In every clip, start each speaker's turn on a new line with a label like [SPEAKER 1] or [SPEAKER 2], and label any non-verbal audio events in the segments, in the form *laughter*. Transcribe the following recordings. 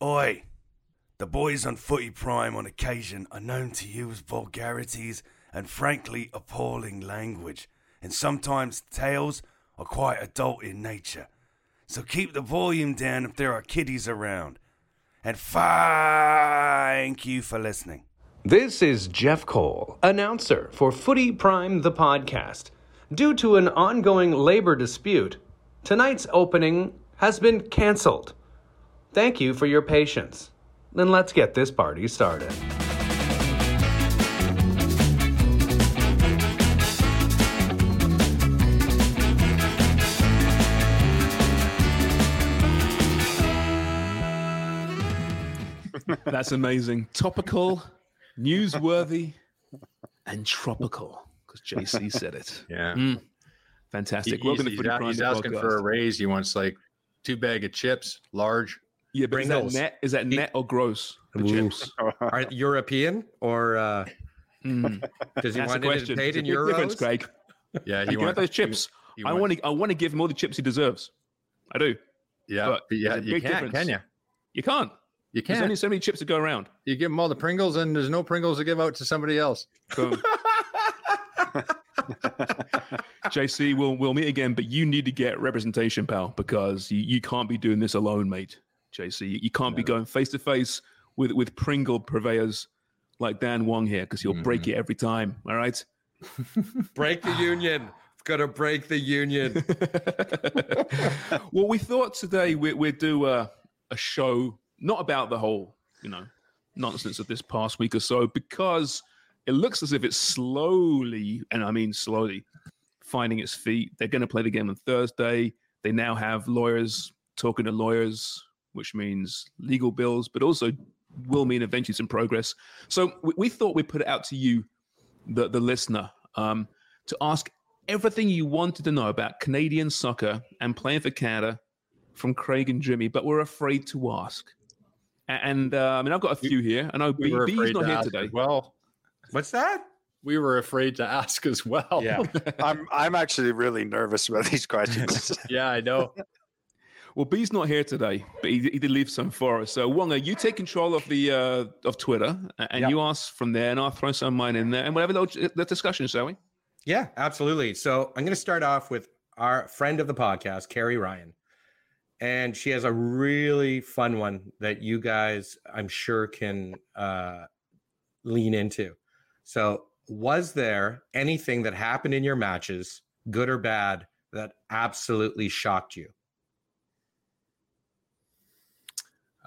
[SPEAKER 1] Oi! The boys on Footy Prime on occasion are known to use vulgarities and frankly appalling language, and sometimes tales are quite adult in nature. So keep the volume down if there are kiddies around. And thank you for listening.
[SPEAKER 2] This is Jeff Cole, announcer for Footy Prime the podcast. Due to an ongoing labor dispute, tonight's opening has been cancelled. Thank you for your patience. Then let's get this party started.
[SPEAKER 3] That's amazing. Topical, newsworthy, and tropical. Because JC said it.
[SPEAKER 4] Yeah.
[SPEAKER 3] Mm. Fantastic.
[SPEAKER 4] He-
[SPEAKER 3] Welcome to
[SPEAKER 4] he's,
[SPEAKER 3] Footy
[SPEAKER 4] he's,
[SPEAKER 3] Prime,
[SPEAKER 4] he's asking
[SPEAKER 3] podcast.
[SPEAKER 4] for a raise. He wants like two bag of chips, large.
[SPEAKER 3] Yeah, but is that net? Is that net or gross? The chips. *laughs*
[SPEAKER 5] Are it European or uh,
[SPEAKER 3] Mm.
[SPEAKER 5] does he
[SPEAKER 3] That's
[SPEAKER 5] want
[SPEAKER 3] the
[SPEAKER 5] it paid in
[SPEAKER 3] a big difference,
[SPEAKER 5] euros?
[SPEAKER 3] Craig.
[SPEAKER 4] Yeah,
[SPEAKER 3] You
[SPEAKER 4] he
[SPEAKER 3] can have
[SPEAKER 4] wants
[SPEAKER 3] those chips.
[SPEAKER 4] he
[SPEAKER 3] I want to. I want to give him all the chips he deserves. I do.
[SPEAKER 4] Yeah,
[SPEAKER 3] but
[SPEAKER 4] but yeah, you can't,
[SPEAKER 3] difference.
[SPEAKER 4] can you?
[SPEAKER 3] You can't.
[SPEAKER 4] You
[SPEAKER 3] There's
[SPEAKER 4] can't.
[SPEAKER 3] only so many chips to go around.
[SPEAKER 4] You give him all the Pringles, and there's no Pringles to give out to somebody else.
[SPEAKER 3] Boom. *laughs* *laughs* JC, we'll we'll meet again, but you need to get representation, pal, because you, you can't be doing this alone, mate. JC, you, you can't be going face to face with with Pringle purveyors like Dan Wong here, because you'll break
[SPEAKER 4] Mm-hmm.
[SPEAKER 3] it every time. All right. *laughs*
[SPEAKER 5] break the union. Got to break the union. *laughs*
[SPEAKER 3] well, we thought today we, we'd do a, a show not about the whole, you know, nonsense of this past week or so, because it looks as if it's slowly, and I mean slowly, finding its feet. They're going to play the game on Thursday. They now have lawyers talking to lawyers, which means legal bills, but also will mean eventually some progress. So we, we thought we'd put it out to you, the, the listener, um, to ask everything you wanted to know about Canadian soccer and playing for Canada from Craig and Jimmy, but we're afraid to ask. A- And uh, I mean, I've got a few here. I know
[SPEAKER 4] We
[SPEAKER 3] B,
[SPEAKER 4] were
[SPEAKER 3] B's not
[SPEAKER 4] to
[SPEAKER 3] here today.
[SPEAKER 4] well.
[SPEAKER 5] What's that?
[SPEAKER 4] We were afraid to ask as well.
[SPEAKER 5] Yeah. *laughs*
[SPEAKER 6] I'm I'm actually really nervous about these questions. *laughs*
[SPEAKER 4] yeah, I know.
[SPEAKER 3] Well, B's not here today, but he, he did leave some for us. So, Wonga, you take control of the uh, of Twitter, and
[SPEAKER 5] Yep.
[SPEAKER 3] you ask from there, and I'll throw some of mine in there, and we'll whatever the, the discussion, shall we?
[SPEAKER 5] Yeah, absolutely. So I'm going to start off with our friend of the podcast, Carrie Ryan. And she has a really fun one that you guys, I'm sure, can uh, lean into. So, was there anything that happened in your matches, good or bad, that absolutely shocked you?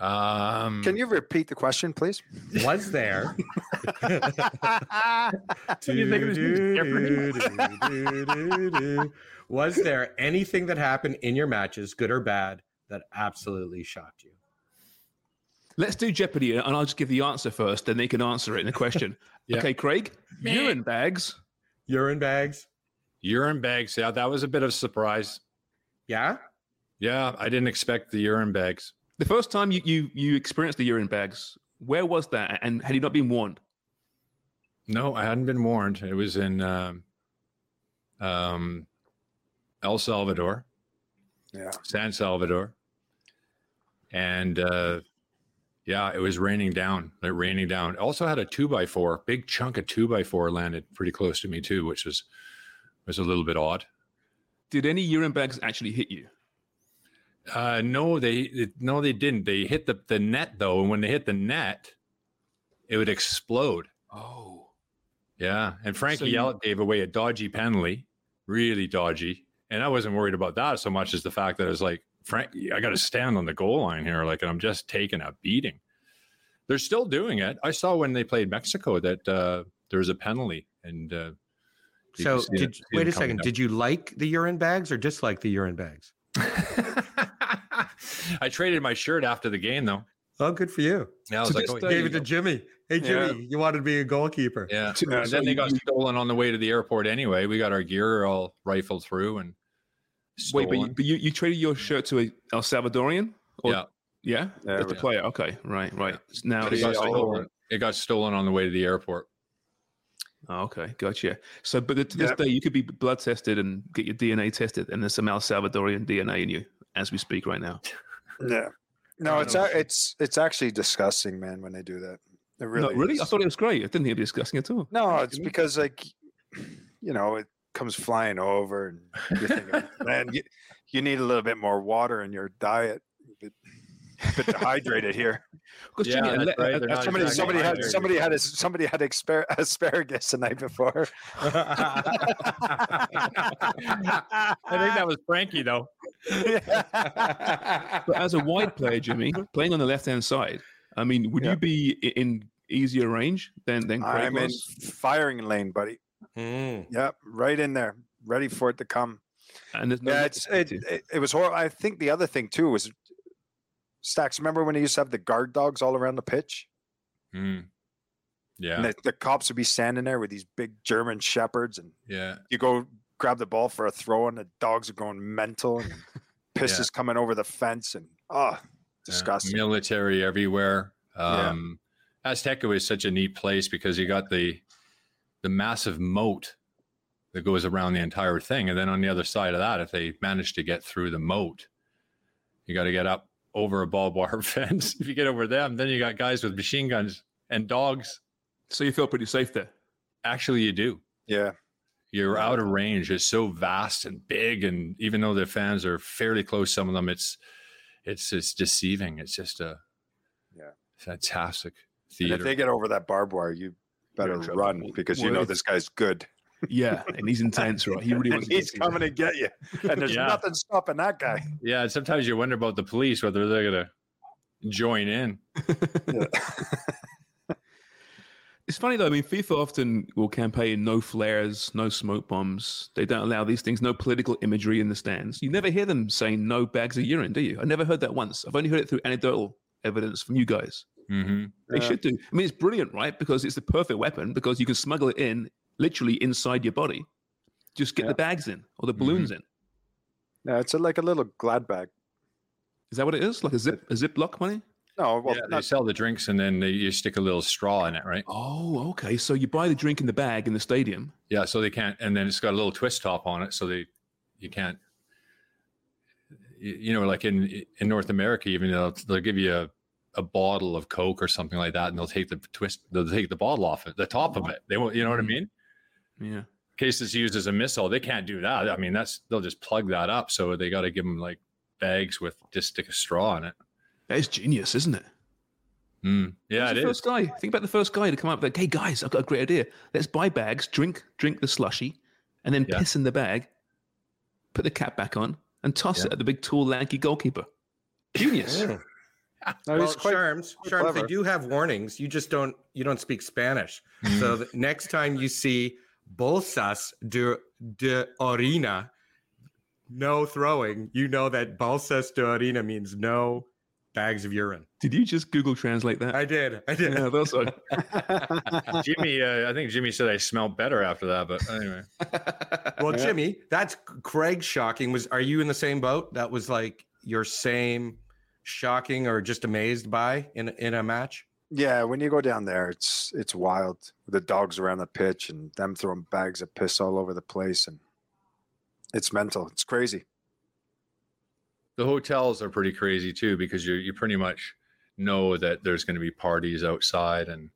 [SPEAKER 4] Um,
[SPEAKER 6] Can you repeat the question, please?
[SPEAKER 5] Was there? *laughs*
[SPEAKER 4] You think it was
[SPEAKER 5] Was there anything that happened in your matches, good or bad, that absolutely shocked you?
[SPEAKER 3] Let's do Jeopardy, and I'll just give the answer first, then they can answer it in a question. *laughs*
[SPEAKER 4] Yeah.
[SPEAKER 3] Okay, Craig, urine bags.
[SPEAKER 5] Urine bags?
[SPEAKER 4] urine bags? Yeah, that was a bit of a surprise.
[SPEAKER 5] Yeah.
[SPEAKER 4] Yeah, I didn't expect the urine bags.
[SPEAKER 3] The first time you, you you experienced the urine bags, where was that, and had you not been warned?
[SPEAKER 4] No, I hadn't been warned. It was in um, um, El Salvador,
[SPEAKER 6] Yeah.
[SPEAKER 4] San Salvador, and uh, yeah, it was raining down. Like raining down. Also had a two by four, big chunk of two by four landed pretty close to me too, which was was a little bit odd.
[SPEAKER 3] Did any urine bags actually hit you?
[SPEAKER 4] Uh, no, they no, they didn't. They hit the the net though, and when they hit the net, it would explode.
[SPEAKER 3] Oh,
[SPEAKER 4] Yeah, and Frankie
[SPEAKER 3] you-
[SPEAKER 4] Yallop gave away a dodgy penalty, really dodgy, and I wasn't worried about that so much as the fact that I was like Frank, I got to stand on the goal line here, like, and I'm just taking a beating. They're still doing it. I saw when they played Mexico that uh, there was a penalty, and uh,
[SPEAKER 5] So did,
[SPEAKER 4] it-
[SPEAKER 5] wait a second.
[SPEAKER 4] down.
[SPEAKER 5] Did you like the urine bags or dislike the urine bags? *laughs*
[SPEAKER 4] I traded my shirt after the game though.
[SPEAKER 5] Oh, good for you.
[SPEAKER 4] Yeah, I was
[SPEAKER 3] To
[SPEAKER 4] like,
[SPEAKER 3] this
[SPEAKER 4] oh,
[SPEAKER 5] Gave it to
[SPEAKER 4] go.
[SPEAKER 5] Jimmy. Hey Jimmy, you wanted to be a goalkeeper.
[SPEAKER 4] Yeah. *laughs*
[SPEAKER 3] To-
[SPEAKER 4] And
[SPEAKER 3] so
[SPEAKER 4] then they got
[SPEAKER 3] you-
[SPEAKER 4] stolen on the way to the airport anyway. We got our gear all rifled through and stolen.
[SPEAKER 3] wait, but you, but you, you traded your shirt to a El Salvadorian? Or,
[SPEAKER 4] Yeah.
[SPEAKER 3] Yeah?
[SPEAKER 6] Yeah,
[SPEAKER 3] That's the
[SPEAKER 6] we-
[SPEAKER 3] player. Okay. Right, right. Now,
[SPEAKER 4] it, got stolen. it got stolen on the way to the airport.
[SPEAKER 3] Oh, okay, gotcha. So, but to this
[SPEAKER 6] Yeah.
[SPEAKER 3] day, you could be blood tested and get your DNA tested, and there's some El Salvadorian DNA in you as we speak right now. *laughs*
[SPEAKER 6] Yeah. No, it's
[SPEAKER 3] um,
[SPEAKER 6] a- it's it's actually disgusting, man, when they do that. It really,
[SPEAKER 3] no, really? I thought it was great. I didn't discussing it at all.
[SPEAKER 6] No, it's because like you know, it comes flying over and you're thinking, *laughs* man, you, you need a little bit more water in your diet. A bit, bit dehydrated here.
[SPEAKER 3] Because
[SPEAKER 4] Yeah,
[SPEAKER 3] Jimmy,
[SPEAKER 4] that's right.
[SPEAKER 3] uh,
[SPEAKER 4] They're not
[SPEAKER 6] Somebody,
[SPEAKER 4] exactly
[SPEAKER 6] somebody had, somebody had, a, somebody had aspar- asparagus the night before. *laughs* *laughs*
[SPEAKER 4] I think that was Frankie though.
[SPEAKER 3] but as a wide player, Jimmy, playing on the left hand side, I mean, would
[SPEAKER 6] Yeah.
[SPEAKER 3] you be in easier range than than Craig
[SPEAKER 6] I'm in firing lane, buddy.
[SPEAKER 5] Mm.
[SPEAKER 6] Yep, right in there, ready for it to come.
[SPEAKER 3] And there's no
[SPEAKER 6] yeah, it's it, it, it was horrible. I think the other thing too was Stacks. Remember when they used to have the guard dogs all around the pitch,
[SPEAKER 4] Mm. Yeah.
[SPEAKER 6] and the, the cops would be standing there with these big German shepherds, and
[SPEAKER 4] yeah.
[SPEAKER 6] you go grab the ball for a throw, and the dogs are going mental, and piss *laughs*
[SPEAKER 4] Yeah.
[SPEAKER 6] is coming over the fence, and oh,
[SPEAKER 4] Yeah,
[SPEAKER 6] disgusting.
[SPEAKER 4] military everywhere.
[SPEAKER 6] Yeah.
[SPEAKER 4] Um, Azteca is such a neat place because you got the the massive moat that goes around the entire thing, and then on the other side of that, if they manage to get through the moat, you got to get up over a barbed wire *laughs* fence. if you get over them, then you got guys with machine guns and dogs.
[SPEAKER 3] so you feel pretty safe there.
[SPEAKER 4] Actually, you do.
[SPEAKER 6] Yeah,
[SPEAKER 4] You're out of range. It's so vast and big, and even though the fans are fairly close, some of them it's it's it's deceiving. It's just a
[SPEAKER 6] Yeah.
[SPEAKER 4] fantastic
[SPEAKER 6] and
[SPEAKER 4] theater.
[SPEAKER 6] if they get over that barbed wire, you better run because you
[SPEAKER 3] Well,
[SPEAKER 6] know this guy's good.
[SPEAKER 3] Yeah, and he's intense, right? He really *laughs* wants.
[SPEAKER 6] he's
[SPEAKER 3] get through
[SPEAKER 6] coming to get you, and there's
[SPEAKER 4] Yeah.
[SPEAKER 6] nothing stopping that guy.
[SPEAKER 4] yeah, and sometimes you wonder about the police whether they're gonna join in. *laughs*
[SPEAKER 3] It's funny though. I mean, FIFA often will campaign no flares, no smoke bombs. They don't allow these things, no political imagery in the stands. You never hear them saying no bags of urine, do you? I never heard that once. I've only heard it through anecdotal evidence from you guys.
[SPEAKER 4] Mm-hmm.
[SPEAKER 3] They
[SPEAKER 6] Yeah.
[SPEAKER 3] should do. I mean, it's brilliant, right? Because it's the perfect weapon because you can smuggle it in literally inside your body. Just get
[SPEAKER 6] Yeah.
[SPEAKER 3] the bags in or the balloons in.
[SPEAKER 6] No, it's a, like a little glad bag.
[SPEAKER 3] Is that what it is? Like a zip, a ziplock money?
[SPEAKER 6] No, well,
[SPEAKER 4] yeah, they
[SPEAKER 6] not,
[SPEAKER 4] sell the drinks and then they, you stick a little straw in it, right?
[SPEAKER 3] Oh, okay. So you buy the drink in the bag in the stadium.
[SPEAKER 4] Yeah, so they can't, and then it's got a little twist top on it, so they you can't. You, you know, like in in North America, even they'll they'll give you a, a bottle of Coke or something like that, and they'll take the twist, they'll take the bottle off it, the top of it. They won't, you know what I
[SPEAKER 3] Mhm.
[SPEAKER 4] mean?
[SPEAKER 3] Yeah.
[SPEAKER 4] In case it's used as a missile, they can't do that. I mean, that's they'll just plug that up, so they got to give them like bags with just stick a straw in it.
[SPEAKER 3] That is genius, isn't it?
[SPEAKER 4] Mm. Yeah,
[SPEAKER 3] Who's
[SPEAKER 4] it
[SPEAKER 3] the
[SPEAKER 4] is.
[SPEAKER 3] first guy. Think about the first guy to come up like, "Hey guys, I've got a great idea. Let's buy bags, drink, drink the slushy, and then
[SPEAKER 4] Yeah.
[SPEAKER 3] piss in the bag, put the cap back on, and toss
[SPEAKER 4] Yeah.
[SPEAKER 3] it at the big, tall, lanky goalkeeper." Genius.
[SPEAKER 6] no, *laughs*
[SPEAKER 5] Well,
[SPEAKER 6] he's quite,
[SPEAKER 5] Sharms,
[SPEAKER 6] quite
[SPEAKER 5] Sharms, they do have warnings. You just don't you don't speak Spanish. So the next time you see bolsas de de orina, no throwing, you know that bolsas de orina means no bags of urine.
[SPEAKER 3] Did you just Google translate that?
[SPEAKER 5] I did. I did.
[SPEAKER 3] yeah, that's so. *laughs*
[SPEAKER 4] Jimmy, uh, I think Jimmy said I smell better after that, but anyway.
[SPEAKER 5] Well, Jimmy, that's Craig shocking. Was are you in the same boat? That was like your same shocking or just amazed by in in a match?
[SPEAKER 6] Yeah, when you go down there, it's it's wild. The dogs around the pitch and them throwing bags of piss all over the place, and it's mental. It's crazy.
[SPEAKER 4] the hotels are pretty crazy too because you you pretty much know that there's going to be parties outside and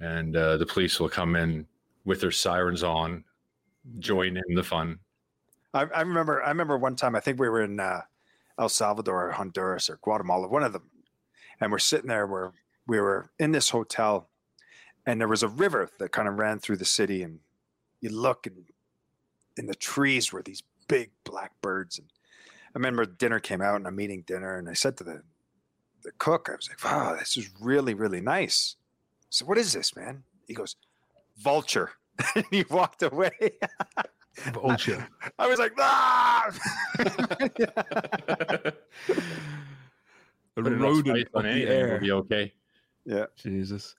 [SPEAKER 4] and uh, the police will come in with their sirens on join in the fun
[SPEAKER 6] I, I remember. I remember one time. I think we were in uh, El Salvador, or Honduras, or Guatemala, one of them, and we're sitting there. Where we were in this hotel, and there was a river that kind of ran through the city, and you look, and in the trees were these big black birds. And I remember dinner came out, and I'm eating dinner, and I said to the the cook, I was like, "Wow, this is really, really nice." So what is this, man? He goes, "Vulture," *laughs* and he walked away.
[SPEAKER 3] Vulture. *laughs*
[SPEAKER 6] I was like, ah! *laughs*
[SPEAKER 3] A rodent
[SPEAKER 4] spice on
[SPEAKER 3] the
[SPEAKER 4] anything,
[SPEAKER 3] air.
[SPEAKER 4] will be okay.
[SPEAKER 6] Yeah.
[SPEAKER 3] Jesus.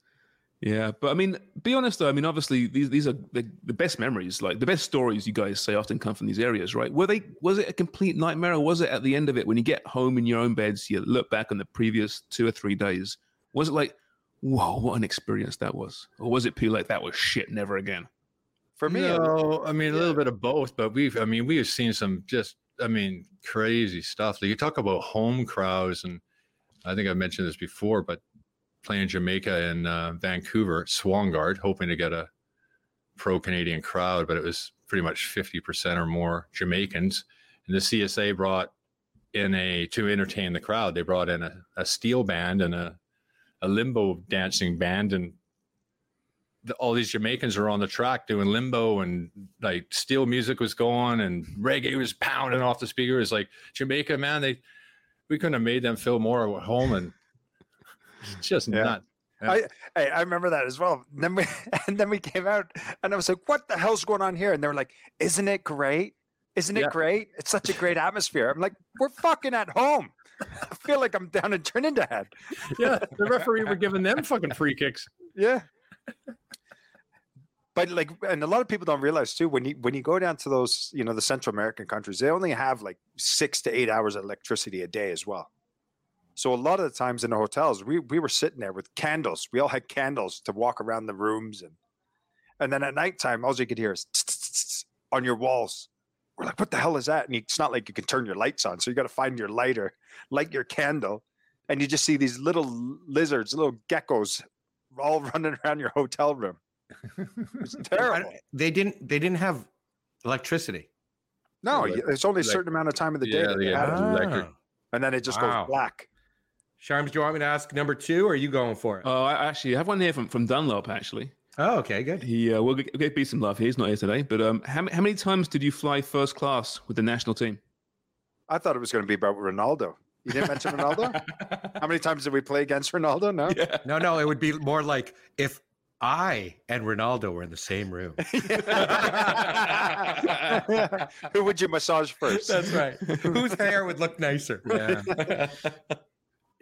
[SPEAKER 3] Yeah, but I mean, be honest though. I mean, obviously these these are the, the best memories, like the best stories you guys say often come from these areas, right? Were they? Was it a complete nightmare, or was it at the end of it when you get home in your own beds, you look back on the previous two or three days? Was it like, whoa, what an experience that was, or was it pure like that was shit, never again?
[SPEAKER 6] For me,
[SPEAKER 4] no, I mean a little bit of both, but we've, I mean, we've seen some just, I mean, crazy stuff. Like you talk about home crowds, and I think I mentioned this before, but playing Jamaica and uh, Vancouver Swangard, hoping to get a pro Canadian crowd, but it was pretty much fifty percent or more Jamaicans, and the CSA brought in a to entertain the crowd. They brought in a, a steel band and a a limbo dancing band and the, all these Jamaicans were on the track doing limbo and like steel music was going and reggae was pounding off the speaker. It's like Jamaica, man, they we couldn't have made them feel more at home and it's *laughs* just
[SPEAKER 6] Yeah.
[SPEAKER 4] not.
[SPEAKER 6] I, I I remember that as well. And then we *laughs* and then we came out, and I was like, "What the hell's going on here?" And they were like, "Isn't it great? Isn't it
[SPEAKER 4] Yeah.
[SPEAKER 6] great? It's such a great atmosphere." I'm like, "We're fucking at home." *laughs* I feel like I'm down in Trinidad.
[SPEAKER 4] Yeah, the referee were giving them fucking free kicks.
[SPEAKER 6] Yeah. But like, and a lot of people don't realize too when you when you go down to those, you know, the Central American countries, they only have like six to eight hours of electricity a day as well. So a lot of the times in the hotels, we we were sitting there with candles. We all had candles to walk around the rooms, and and then at nighttime, all you could hear is tss, tss, tss, tss on your walls. We're like, what the hell is that? And it's not like you can turn your lights on, so you got to find your lighter, light your candle, and you just see these little lizards, little geckos, all *laughs* running around your hotel room. It's *laughs* terrible.
[SPEAKER 5] They didn't. They didn't have electricity.
[SPEAKER 6] No, it's only a certain amount of time of the day,
[SPEAKER 4] Yeah,
[SPEAKER 6] that
[SPEAKER 4] they
[SPEAKER 6] they
[SPEAKER 4] have
[SPEAKER 6] have
[SPEAKER 4] to
[SPEAKER 6] it,
[SPEAKER 4] electric.
[SPEAKER 5] Ah.
[SPEAKER 6] and then it just
[SPEAKER 5] Wow.
[SPEAKER 6] goes black.
[SPEAKER 5] Sharms, do you want me to ask number two, or are you going for it?
[SPEAKER 3] Oh, I actually have one here from, from Dunlop. Actually,
[SPEAKER 5] oh, okay, good.
[SPEAKER 3] he uh, we'll get, we'll some love. He's not here today, but um, how, how many times did you fly first class with the national team?
[SPEAKER 6] I thought it was going to be about Ronaldo. You didn't mention Ronaldo. *laughs* How many times did we play against Ronaldo? No.
[SPEAKER 5] No, no, it would be more like if I and Ronaldo were in the same room. *laughs*
[SPEAKER 6] Who would you massage first?
[SPEAKER 5] That's right. Whose hair would look nicer? *laughs*
[SPEAKER 4] Yeah.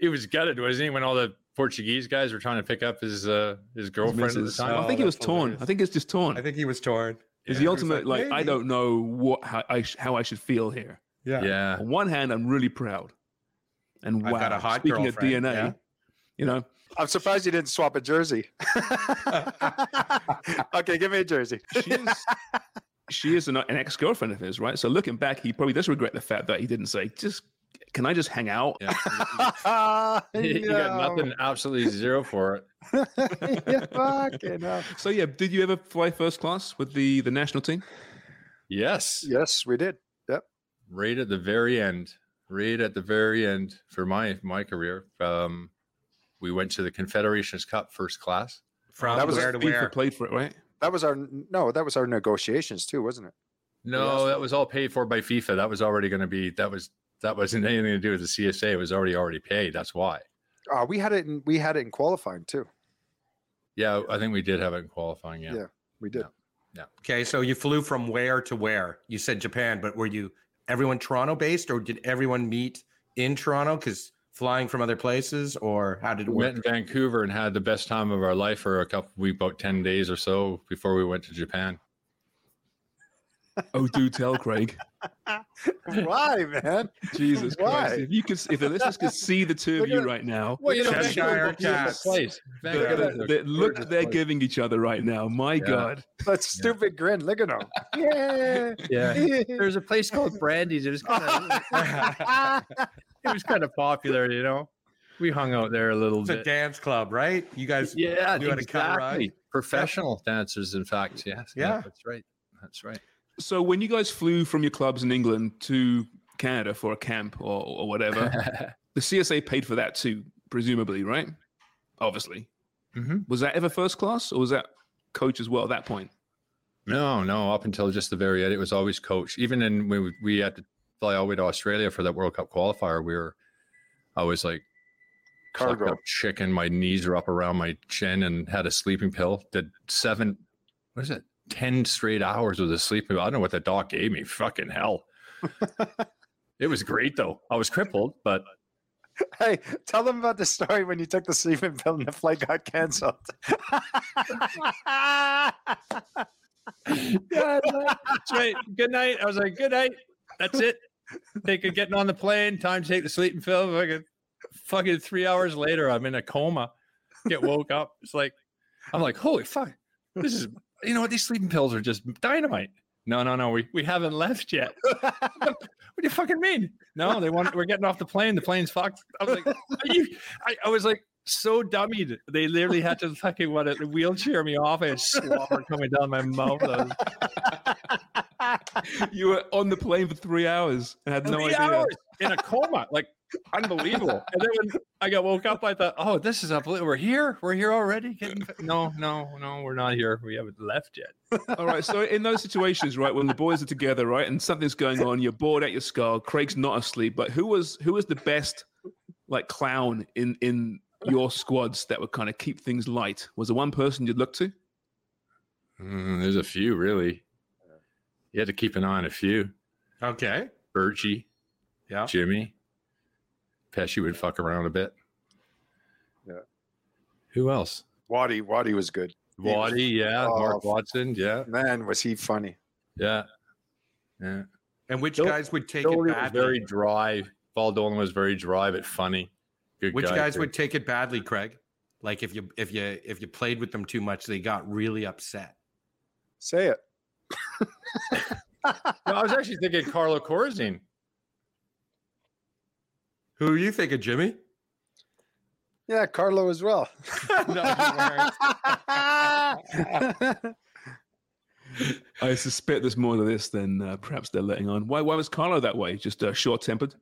[SPEAKER 4] He was gutted, wasn't he, when all the Portuguese guys were trying to pick up his uh, his girlfriend at the
[SPEAKER 3] Missus.
[SPEAKER 4] time?
[SPEAKER 3] I think he
[SPEAKER 5] Oh,
[SPEAKER 3] was
[SPEAKER 5] that's
[SPEAKER 3] torn. I think it's just torn.
[SPEAKER 5] I think he was torn.
[SPEAKER 3] It's
[SPEAKER 5] Yeah,
[SPEAKER 3] the ultimate. Like, I don't know what how I, sh- how I should feel here.
[SPEAKER 5] Yeah.
[SPEAKER 4] yeah.
[SPEAKER 3] On one hand, I'm really proud, and
[SPEAKER 5] I've
[SPEAKER 3] wow,
[SPEAKER 5] got a hot
[SPEAKER 3] speaking
[SPEAKER 5] girlfriend,
[SPEAKER 3] of DNA,
[SPEAKER 5] yeah.
[SPEAKER 3] you know,
[SPEAKER 6] I'm surprised you didn't swap a jersey. *laughs* *laughs* okay, give me a jersey.
[SPEAKER 3] she is she is an, an ex girlfriend of his, right? So looking back, he probably does regret the fact that he didn't say, "Just can I just hang out?"
[SPEAKER 4] Yeah. *laughs* *laughs* you got nothing, absolutely zero for it. *laughs*
[SPEAKER 6] yeah.
[SPEAKER 3] So yeah, did you ever fly first class with the the national team?
[SPEAKER 4] Yes.
[SPEAKER 6] Yes, we did. Yep.
[SPEAKER 4] right at the very end, right at the very end for my my career. Um, we went to the Confederations Cup first class.
[SPEAKER 5] From
[SPEAKER 6] That was
[SPEAKER 5] where to where?
[SPEAKER 3] played for it, right?
[SPEAKER 6] That was our no. That was our negotiations too, wasn't it?
[SPEAKER 4] No, that was all paid for by FIFA. That was already going to be that was that wasn't anything to do with the CSA. It was already already paid. That's why.
[SPEAKER 6] Uh, we had it. In, we had it in qualifying too.
[SPEAKER 4] Yeah, I think we did have it in qualifying. Yeah.
[SPEAKER 6] Yeah. We did. Yeah.
[SPEAKER 5] Okay, so you flew from where to where? You said Japan, but were you everyone Toronto based, or did everyone meet in Toronto? Because flying from other places, or how did it
[SPEAKER 4] We met in Vancouver and had the best time of our life for a couple week, about ten days or so before we went to Japan.
[SPEAKER 3] Oh, do tell, Craig. *laughs*
[SPEAKER 6] Why, man?
[SPEAKER 3] Jesus
[SPEAKER 6] Why?
[SPEAKER 3] Christ! If you could, if the listeners could see the two of you right now,
[SPEAKER 4] Well, you know,
[SPEAKER 5] Cheshire
[SPEAKER 4] Vancouver's a beautiful
[SPEAKER 5] cats.
[SPEAKER 4] place.
[SPEAKER 3] the,
[SPEAKER 4] Vancouver's
[SPEAKER 3] the- the look
[SPEAKER 4] gorgeous
[SPEAKER 3] they're giving each other right now. My
[SPEAKER 4] Yeah.
[SPEAKER 3] God.
[SPEAKER 6] That stupid grin. Look at him. Yeah.
[SPEAKER 4] Yeah. *laughs* There's a place called Brandy's. It was kind of it was kind of *laughs* popular, you know. We hung out there a little bit,
[SPEAKER 5] It's a dance club, right? You guys,
[SPEAKER 4] Yeah,
[SPEAKER 5] knew how cut ride?
[SPEAKER 4] exactly. Professional dancers, in fact. Yes.
[SPEAKER 5] Yeah.
[SPEAKER 4] that's right. That's right.
[SPEAKER 3] So when you guys flew from your clubs in England to Canada for a camp or, or whatever, *laughs* the CSA paid for that too, presumably, right? Obviously.
[SPEAKER 4] Mm-hmm.
[SPEAKER 3] Was that ever first class or was that coach as well at that point?
[SPEAKER 4] No, no. Up until just the very end, it was always coach. Even in when we, we had to fly all the way to Australia for that World Cup qualifier, we were, I was like, clucked
[SPEAKER 6] Cargo.
[SPEAKER 4] up chicken. My knees are up around my chin and had a sleeping pill. Did seven, what is it? 10 straight hours with a sleep. I don't know what the doc gave me. Fucking hell. *laughs* it was great though. I was crippled, but
[SPEAKER 6] Hey, tell them about the story when you took the sleeping pill and the flight got canceled. *laughs*
[SPEAKER 4] yeah, that's right. Good night. I was like, good night. That's it. Take a getting on the plane. Time to take the sleeping pill. Fucking, uh, fucking three hours later, I'm in a coma. Get woke up. It's like, I'm like, holy fuck. This is, you know what? These sleeping pills are just dynamite. No, no, no. We, we haven't left yet. *laughs* what do you fucking mean? No, they want, we're getting off the plane. The plane's fucked. I was like, you, I, I was like, so dummied. They literally had to fucking what a wheelchair me off. I had slobber coming down my mouth. Was
[SPEAKER 3] you were on the plane for three hours and had no
[SPEAKER 4] three
[SPEAKER 3] idea.
[SPEAKER 4] hours in a coma, like unbelievable. And then when I got woke up, I thought, "Oh, this is unbelievable. We're here. We're here already." Getting... No, no, no, we're not here. We haven't left yet.
[SPEAKER 3] All right. So in those situations, right, when the boys are together, right, and something's going on, you're bored at your skull. Craig's not asleep, but who was who was the best like clown in in your squads that would kind of keep things light? Was there one person you'd look to?
[SPEAKER 4] Mm, there's a few, really. You had to keep an eye on a few.
[SPEAKER 5] Okay.
[SPEAKER 4] Birchie,
[SPEAKER 5] Yeah.
[SPEAKER 4] Jimmy, Pesci would fuck around a bit.
[SPEAKER 6] Yeah.
[SPEAKER 4] Who else?
[SPEAKER 6] Waddy, Waddy was good. He was-
[SPEAKER 4] Waddy, yeah.
[SPEAKER 6] Oh,
[SPEAKER 4] Mark Watson, yeah,
[SPEAKER 6] Man, was he funny.
[SPEAKER 4] yeah, yeah.
[SPEAKER 5] And which
[SPEAKER 4] Bill-
[SPEAKER 5] guys would take
[SPEAKER 4] Dolan
[SPEAKER 5] it
[SPEAKER 4] was
[SPEAKER 5] badly?
[SPEAKER 4] very dry. Paul Dolan was very dry but funny. Good
[SPEAKER 5] which
[SPEAKER 4] guy,
[SPEAKER 5] guys
[SPEAKER 4] too.
[SPEAKER 5] would take it badly, Craig? Like if you if you if you played with them too much, they got really upset.
[SPEAKER 6] Say it. *laughs*
[SPEAKER 4] No, I was actually thinking Carlo Corazzin.
[SPEAKER 5] Who are you thinking, Jimmy?
[SPEAKER 6] Yeah, Carlo as well. *laughs*
[SPEAKER 5] No, you weren't. *laughs*
[SPEAKER 3] I suspect there's more to this than uh, perhaps they're letting on. Why why was Carlo that way? Just uh, short tempered,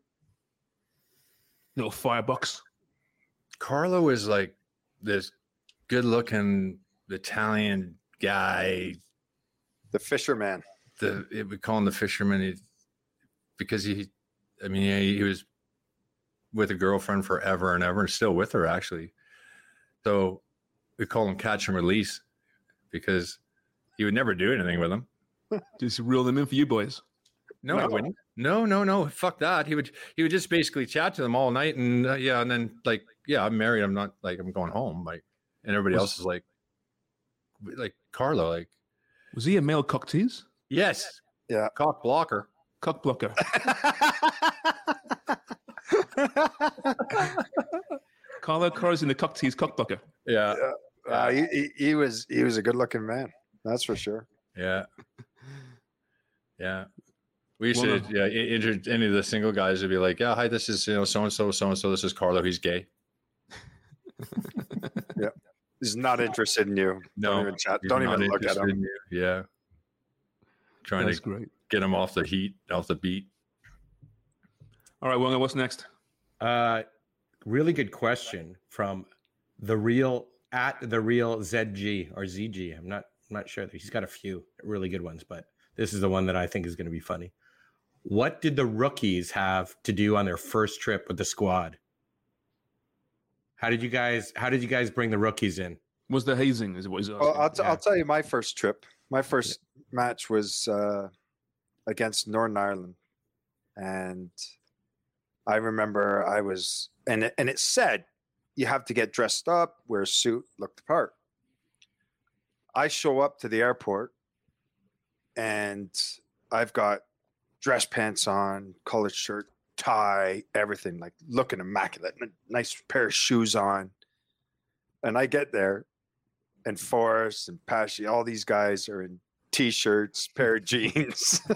[SPEAKER 3] little firebox.
[SPEAKER 4] Carlo is like this good-looking Italian guy.
[SPEAKER 6] the fisherman.
[SPEAKER 4] The it, we call him the fisherman he, because he, I mean, he, he was with a girlfriend forever and ever, and still with her actually. So we call him catch and release because he would never do anything with them. *laughs*
[SPEAKER 3] Just reel them in for you boys.
[SPEAKER 4] No, he
[SPEAKER 6] No.
[SPEAKER 4] wouldn't. No, no, no. Fuck that. He would he would just basically chat to them all night and uh, yeah, and then like, yeah, I'm married. I'm not like I'm going home. Like, and everybody
[SPEAKER 3] Was-
[SPEAKER 4] else is like, like Carlo, like,
[SPEAKER 3] Was he a male cock tease?
[SPEAKER 4] yes,
[SPEAKER 6] Yeah.
[SPEAKER 4] cock blocker.
[SPEAKER 3] Cock blocker. *laughs* *laughs* Carlo Carlo's in the cock tease cock blocker.
[SPEAKER 4] Yeah,
[SPEAKER 6] Uh, he, he, he was he was a good looking man. That's for sure.
[SPEAKER 4] yeah, *laughs* yeah. We
[SPEAKER 3] Well,
[SPEAKER 4] should, yeah, i- inter- any of the single guys would be like, yeah, hi, this is you know so and so, so and so. This is Carlo. He's gay. *laughs* Yeah.
[SPEAKER 6] He's not interested in you.
[SPEAKER 4] No,
[SPEAKER 6] don't even chat. Don't even look at him.
[SPEAKER 4] Yeah, trying
[SPEAKER 3] That's
[SPEAKER 4] to
[SPEAKER 3] great.
[SPEAKER 4] get him off the heat, off the beat.
[SPEAKER 3] All right, Wonga, what's next?
[SPEAKER 5] Uh, really good question from the real at the real ZG or ZG. I'm not I'm not sure. He's got a few really good ones, but this is the one that I think is going to be funny. What did the rookies have to do on their first trip with the squad? How did you guys How did you guys bring the rookies in?
[SPEAKER 3] Was the hazing? Is what he's asking.
[SPEAKER 6] Well, I'll, t-
[SPEAKER 5] Yeah.
[SPEAKER 6] I'll tell you my first trip. My first match was uh, against Northern Ireland, and I remember I was and it, and it said you have to get dressed up, wear a suit, look the part. I show up to the airport, and I've got dress pants on, collared shirt, tie, everything like looking immaculate, nice pair of shoes on. And I get there, and Forrest and Pesci, all these guys are in t-shirts, pair of *laughs* jeans. *laughs*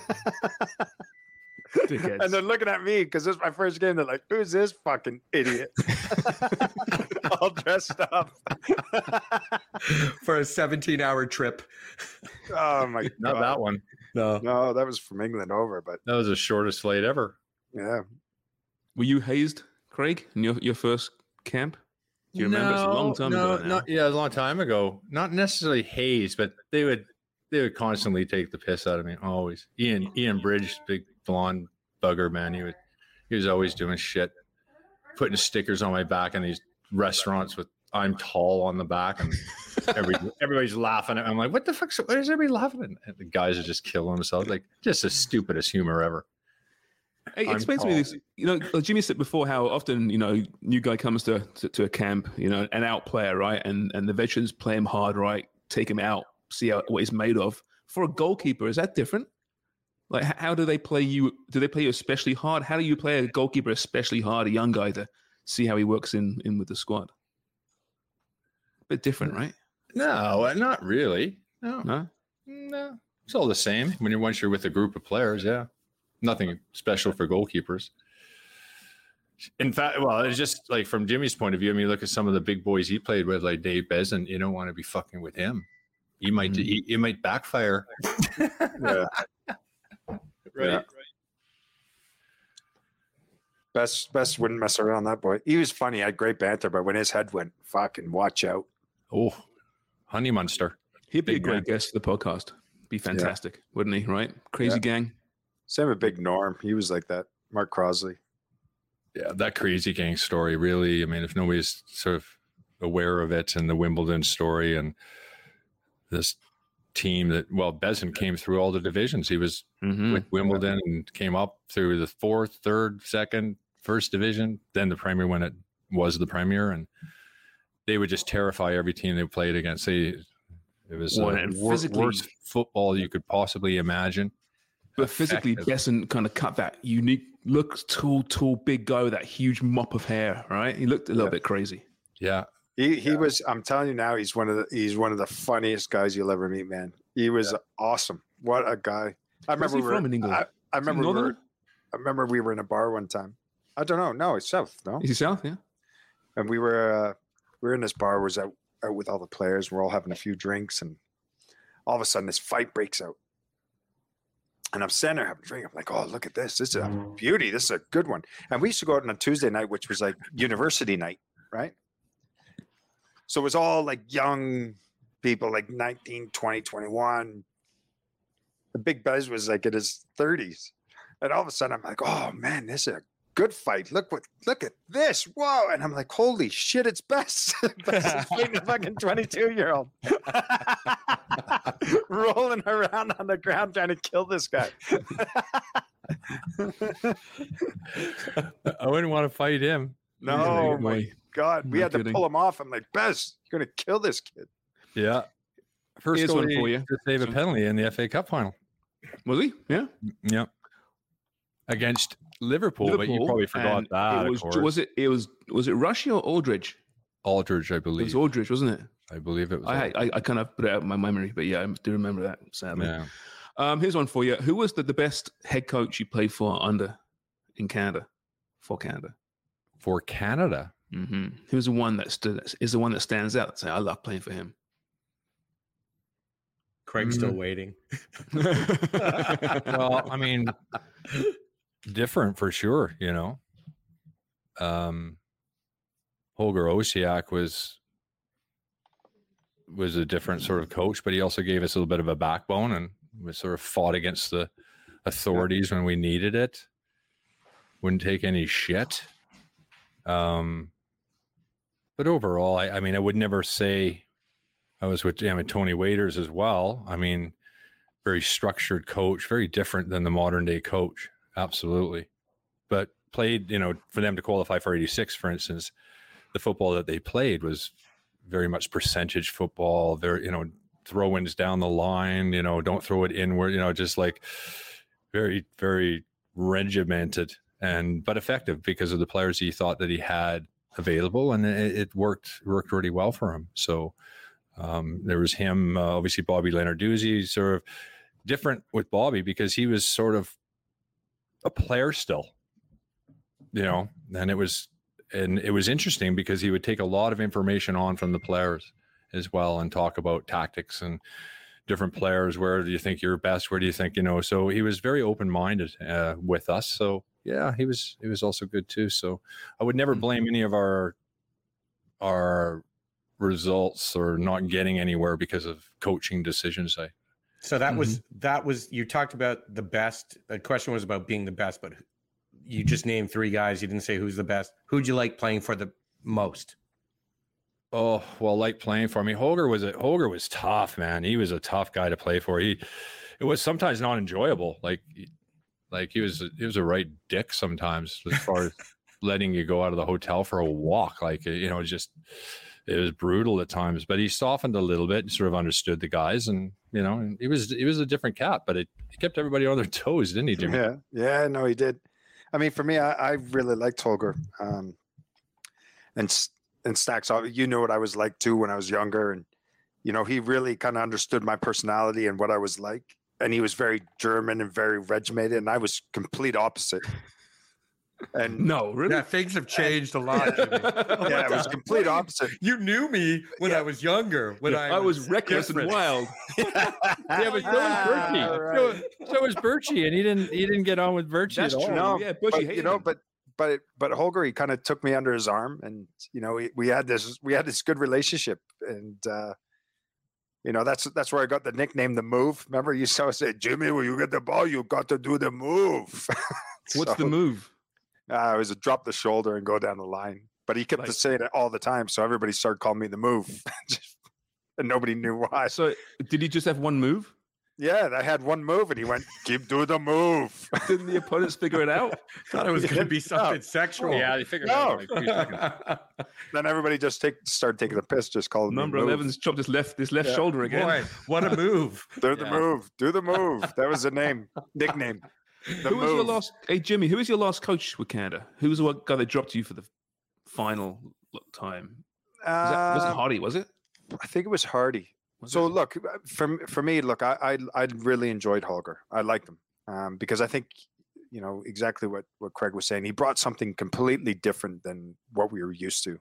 [SPEAKER 3] Dickheads.
[SPEAKER 6] and they're looking at me because this is my first game. They're like, who's this fucking idiot? *laughs* all dressed up. *laughs*
[SPEAKER 5] for a 17 hour trip.
[SPEAKER 6] oh my god.
[SPEAKER 4] Not
[SPEAKER 6] god.
[SPEAKER 4] that one.
[SPEAKER 5] No.
[SPEAKER 6] No, that was from England over, but
[SPEAKER 4] That was the shortest flight ever.
[SPEAKER 6] yeah.
[SPEAKER 3] Were you hazed, Craig, in your, your first camp? Do you remember? It's a long time
[SPEAKER 4] no,
[SPEAKER 3] ago. now.
[SPEAKER 4] Not, yeah, a long time ago. Not necessarily hazed, but they would they would constantly take the piss out of me. Always. Ian oh, Ian Bridge, big blonde bugger man. He would he was always doing shit, putting stickers on my back in these restaurants with "I'm tall" on the back, and *laughs* every, everybody's laughing. I'm like, what the fuck? What is everybody laughing? at? The guys are just killing themselves. Like just the stupidest humor ever.
[SPEAKER 3] Hey,
[SPEAKER 4] I'm
[SPEAKER 3] explain to me this. You know, uh, Jimmy said before how often you know new guy comes to, to to a camp, you know, an out player, right, and and the veterans play him hard, right, take him out, see how, what he's made of. For a goalkeeper, is that different? Like, how do they play you? Do they play you especially hard? How do you play a goalkeeper especially hard, a young guy, to see how he works in in with the squad? bit different, right?
[SPEAKER 4] No, uh, not really. No,
[SPEAKER 3] No.
[SPEAKER 4] no, it's all the same when you're once you're with a group of players. Yeah, nothing special for goalkeepers. In fact, well, it's just like from Jimmy's point of view. I mean, look at some of the big boys he played with, like Dave Beasant. You don't want to be fucking with him. He might, mm. he, he might backfire. *laughs* *laughs*
[SPEAKER 6] Yeah.
[SPEAKER 4] Right.
[SPEAKER 6] Yeah. Best best wouldn't mess around that boy. He was funny, had great banter, but when his head went, fucking watch out.
[SPEAKER 4] Oh, Honey monster.
[SPEAKER 3] He'd be
[SPEAKER 4] Big
[SPEAKER 3] a great
[SPEAKER 4] man.
[SPEAKER 3] guest for the podcast. Be fantastic, wouldn't he? Right? Crazy
[SPEAKER 6] Yeah.
[SPEAKER 3] gang.
[SPEAKER 6] Same with Big Norm. He was like that. Mark Crossley.
[SPEAKER 4] Yeah, that crazy gang story really. I mean, if nobody's sort of aware of it and the Wimbledon story and this team that well, Beasant came through all the divisions. He was
[SPEAKER 3] Mhm.
[SPEAKER 4] with Wimbledon and came up through the fourth, third, second, first division, then the Premier when it was the Premier, and they would just terrify every team they played against. They, it was
[SPEAKER 3] Well,
[SPEAKER 4] wor- worst football you could possibly imagine.
[SPEAKER 3] But physically. Beasant kind of cut that unique, looks tall, tall, big guy with that huge mop of hair, right? He looked a little
[SPEAKER 6] Yeah.
[SPEAKER 3] bit crazy.
[SPEAKER 4] Yeah,
[SPEAKER 6] He he was. I'm telling you now, he's one of the he's one of the funniest guys you'll ever meet, man. He was awesome. What a guy! I
[SPEAKER 3] Where's
[SPEAKER 6] remember we were,
[SPEAKER 3] from in England?
[SPEAKER 6] I, I remember we were, I remember we were in a bar one time. I don't know. No, it's south. No,
[SPEAKER 3] Is he South? Yeah.
[SPEAKER 6] and we were uh, we were in this bar. Was out out with all the players. We're all having a few drinks, and all of a sudden, this fight breaks out. And I'm standing there having a drink. I'm like, oh, look at this. This is a beauty. This is a good one. And we used to go out on a Tuesday night, which was like university night, right? So it was all like young people, like 19, 20, 21. The big buzz was like in his 30s. And all of a sudden, I'm like, oh man, this is a good fight. Look what, look at this. Whoa. And I'm like, holy shit, it's Bess. *laughs* Bess is fighting a fucking 22 year old. *laughs* Rolling around on the ground trying to kill this guy. *laughs*
[SPEAKER 4] I wouldn't want to fight him.
[SPEAKER 6] no, my. God. We
[SPEAKER 3] No
[SPEAKER 6] had to pull him off. I'm like, Bess, you're going to kill this kid.
[SPEAKER 4] Yeah. First
[SPEAKER 3] Here's one for you.
[SPEAKER 4] to save a penalty in the FA Cup final.
[SPEAKER 3] Was he? Yeah.
[SPEAKER 4] Yeah. Against Liverpool, but you probably forgot that.
[SPEAKER 3] It was,
[SPEAKER 4] of course.
[SPEAKER 3] was it? It was. Was it Rushy or Aldridge?
[SPEAKER 4] Aldridge, I believe.
[SPEAKER 3] It was Aldridge, wasn't it?
[SPEAKER 4] I believe it was.
[SPEAKER 3] I, I I kind of put it out of my memory, but yeah, I do remember that. Sadly.
[SPEAKER 4] yeah.
[SPEAKER 3] Um, here's one for you. Who was the, the best head coach you played for under in Canada? For Canada.
[SPEAKER 4] For Canada.
[SPEAKER 3] Mm-hmm. Who's the one that stood is the one that stands out? Say, I love playing for him.
[SPEAKER 5] Craig's still waiting. *laughs*
[SPEAKER 4] well, I mean, different for sure, you know. Um Holger Osieck was was a different sort of coach, but he also gave us a little bit of a backbone and was sort of fought against the authorities when we needed it. Wouldn't take any shit. Um but overall, I, I mean, I would never say I was with I mean, Tony Waiters as well. I mean, very structured coach, very different than the modern day coach. Absolutely. But played, you know, for them to qualify for 86, for instance, the football that they played was very much percentage football. Very, you know, throw ins down the line, you know, don't throw it inward, you know, just like very, very regimented and but effective because of the players he thought that he had available and it, it worked worked really well for him. So um, there was him, uh, obviously Bobby Leonard Lenarduzzi, sort of different with Bobby because he was sort of a player still, you know, and it was and it was interesting because he would take a lot of information on from the players as well and talk about tactics and different players. Where do you think you're best? Where do you think you know? So he was very open minded uh, with us. So yeah, he was he was also good too. So I would never blame any of our our results or not getting anywhere because of coaching decisions. I
[SPEAKER 5] So that was that was you talked about the best. The question was about being the best, but you just named three guys. You didn't say who's the best. Who'd you like playing for the most?
[SPEAKER 4] Oh well, like playing for me. Holger was a Holger was tough, man. He was a tough guy to play for. He it was sometimes not enjoyable. Like like he was he was a right dick sometimes as far as *laughs* letting you go out of the hotel for a walk. Like you know, just it was brutal at times. But he softened a little bit and sort of understood the guys, and you know, and he was he was a different cat, but it, he kept everybody on their *laughs* toes, didn't he, Jimmy?
[SPEAKER 6] Yeah, yeah, no, he did. I mean, for me, I, I really liked Holger. Um, and and Stacks, you know what I was like too when I was younger, and you know, he really kind of understood my personality and what I was like. And he was very German and very regimented, and I was complete opposite. And
[SPEAKER 3] No, really?
[SPEAKER 5] Yeah, things have changed a *laughs* lot. Jimmy.
[SPEAKER 6] yeah, it was complete opposite.
[SPEAKER 5] You knew me when I was younger. When I,
[SPEAKER 3] I was reckless and wild. *laughs*
[SPEAKER 4] Yeah, but so was Berkey. *laughs*
[SPEAKER 6] Ah,
[SPEAKER 4] So, so was Birchie, and he didn't he didn't get on with Birchie
[SPEAKER 3] That's
[SPEAKER 4] at all.
[SPEAKER 3] true.
[SPEAKER 6] No,
[SPEAKER 3] yeah, Bushy
[SPEAKER 6] but,
[SPEAKER 3] hated
[SPEAKER 6] you know,
[SPEAKER 3] him.
[SPEAKER 6] but but but Holger, he kind of took me under his arm, and you know, we, we had this we had this good relationship, and uh, you know, that's that's where I got the nickname, the move. Remember, you to say, Jimmy, when you get the ball, you got to do the move. *laughs*
[SPEAKER 3] What's the move?
[SPEAKER 6] Uh, it was a drop the shoulder and go down the line, but he kept
[SPEAKER 3] Like-
[SPEAKER 6] saying it all the time, so everybody started calling me the move, *laughs* and nobody knew why.
[SPEAKER 3] So did he just have one move?
[SPEAKER 6] Yeah, they had one move, and he went, "Keep doing the move." *laughs*
[SPEAKER 3] Didn't the opponents figure it out? *laughs*
[SPEAKER 5] thought it was going to be something
[SPEAKER 6] No.
[SPEAKER 5] sexual.
[SPEAKER 4] Yeah, they figured
[SPEAKER 6] No.
[SPEAKER 4] out. Like, *laughs*
[SPEAKER 6] then everybody just take started taking the piss, just calling
[SPEAKER 3] Number
[SPEAKER 6] me the move.
[SPEAKER 3] 11's chopped his left his left
[SPEAKER 6] Yeah.
[SPEAKER 3] shoulder again.
[SPEAKER 5] Boy, what a move!
[SPEAKER 6] Do the
[SPEAKER 4] Yeah.
[SPEAKER 6] move. Do the move. That was the name, nickname. The
[SPEAKER 3] who was your last? Hey Jimmy, who was your last coach with Canada? Who was the guy that dropped you for the final time? Was, that, was it
[SPEAKER 6] Um,
[SPEAKER 3] Hardy? Was it?
[SPEAKER 6] I think it was Hardy.
[SPEAKER 3] Was
[SPEAKER 6] So
[SPEAKER 3] it?
[SPEAKER 6] look, uh, for for me, look, I I, I really enjoyed Holger. I liked him um, because I think you know exactly what what Craig was saying. He brought something completely different than what we were used to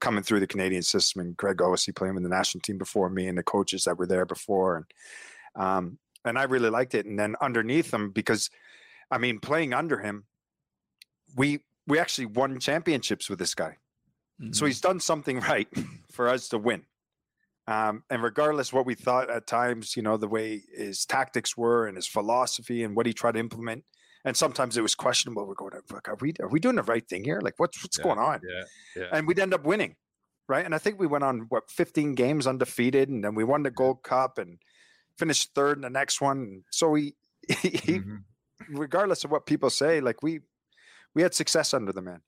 [SPEAKER 6] coming through the Canadian system. And Craig obviously playing with the national team before me, and the coaches that were there before, and um, and I really liked it. And then underneath him, because I mean, playing under him, we we actually won championships with this guy. So he's done something *laughs* right for us to win. Um, and regardless what we thought at times, you know, the way his tactics were and his philosophy and what he tried to implement, and sometimes it was questionable. We're going, "Fuck, are we are we doing the right thing here? Like, what's what's
[SPEAKER 4] Yeah,
[SPEAKER 6] going on?
[SPEAKER 4] Yeah, yeah.
[SPEAKER 6] And we'd end up winning, right? And I think we went on what 15 games undefeated, and then we won the Gold Cup and finished third in the next one. So we, *laughs* he,
[SPEAKER 4] Mhm.
[SPEAKER 6] regardless of what people say, like we we had success under the man.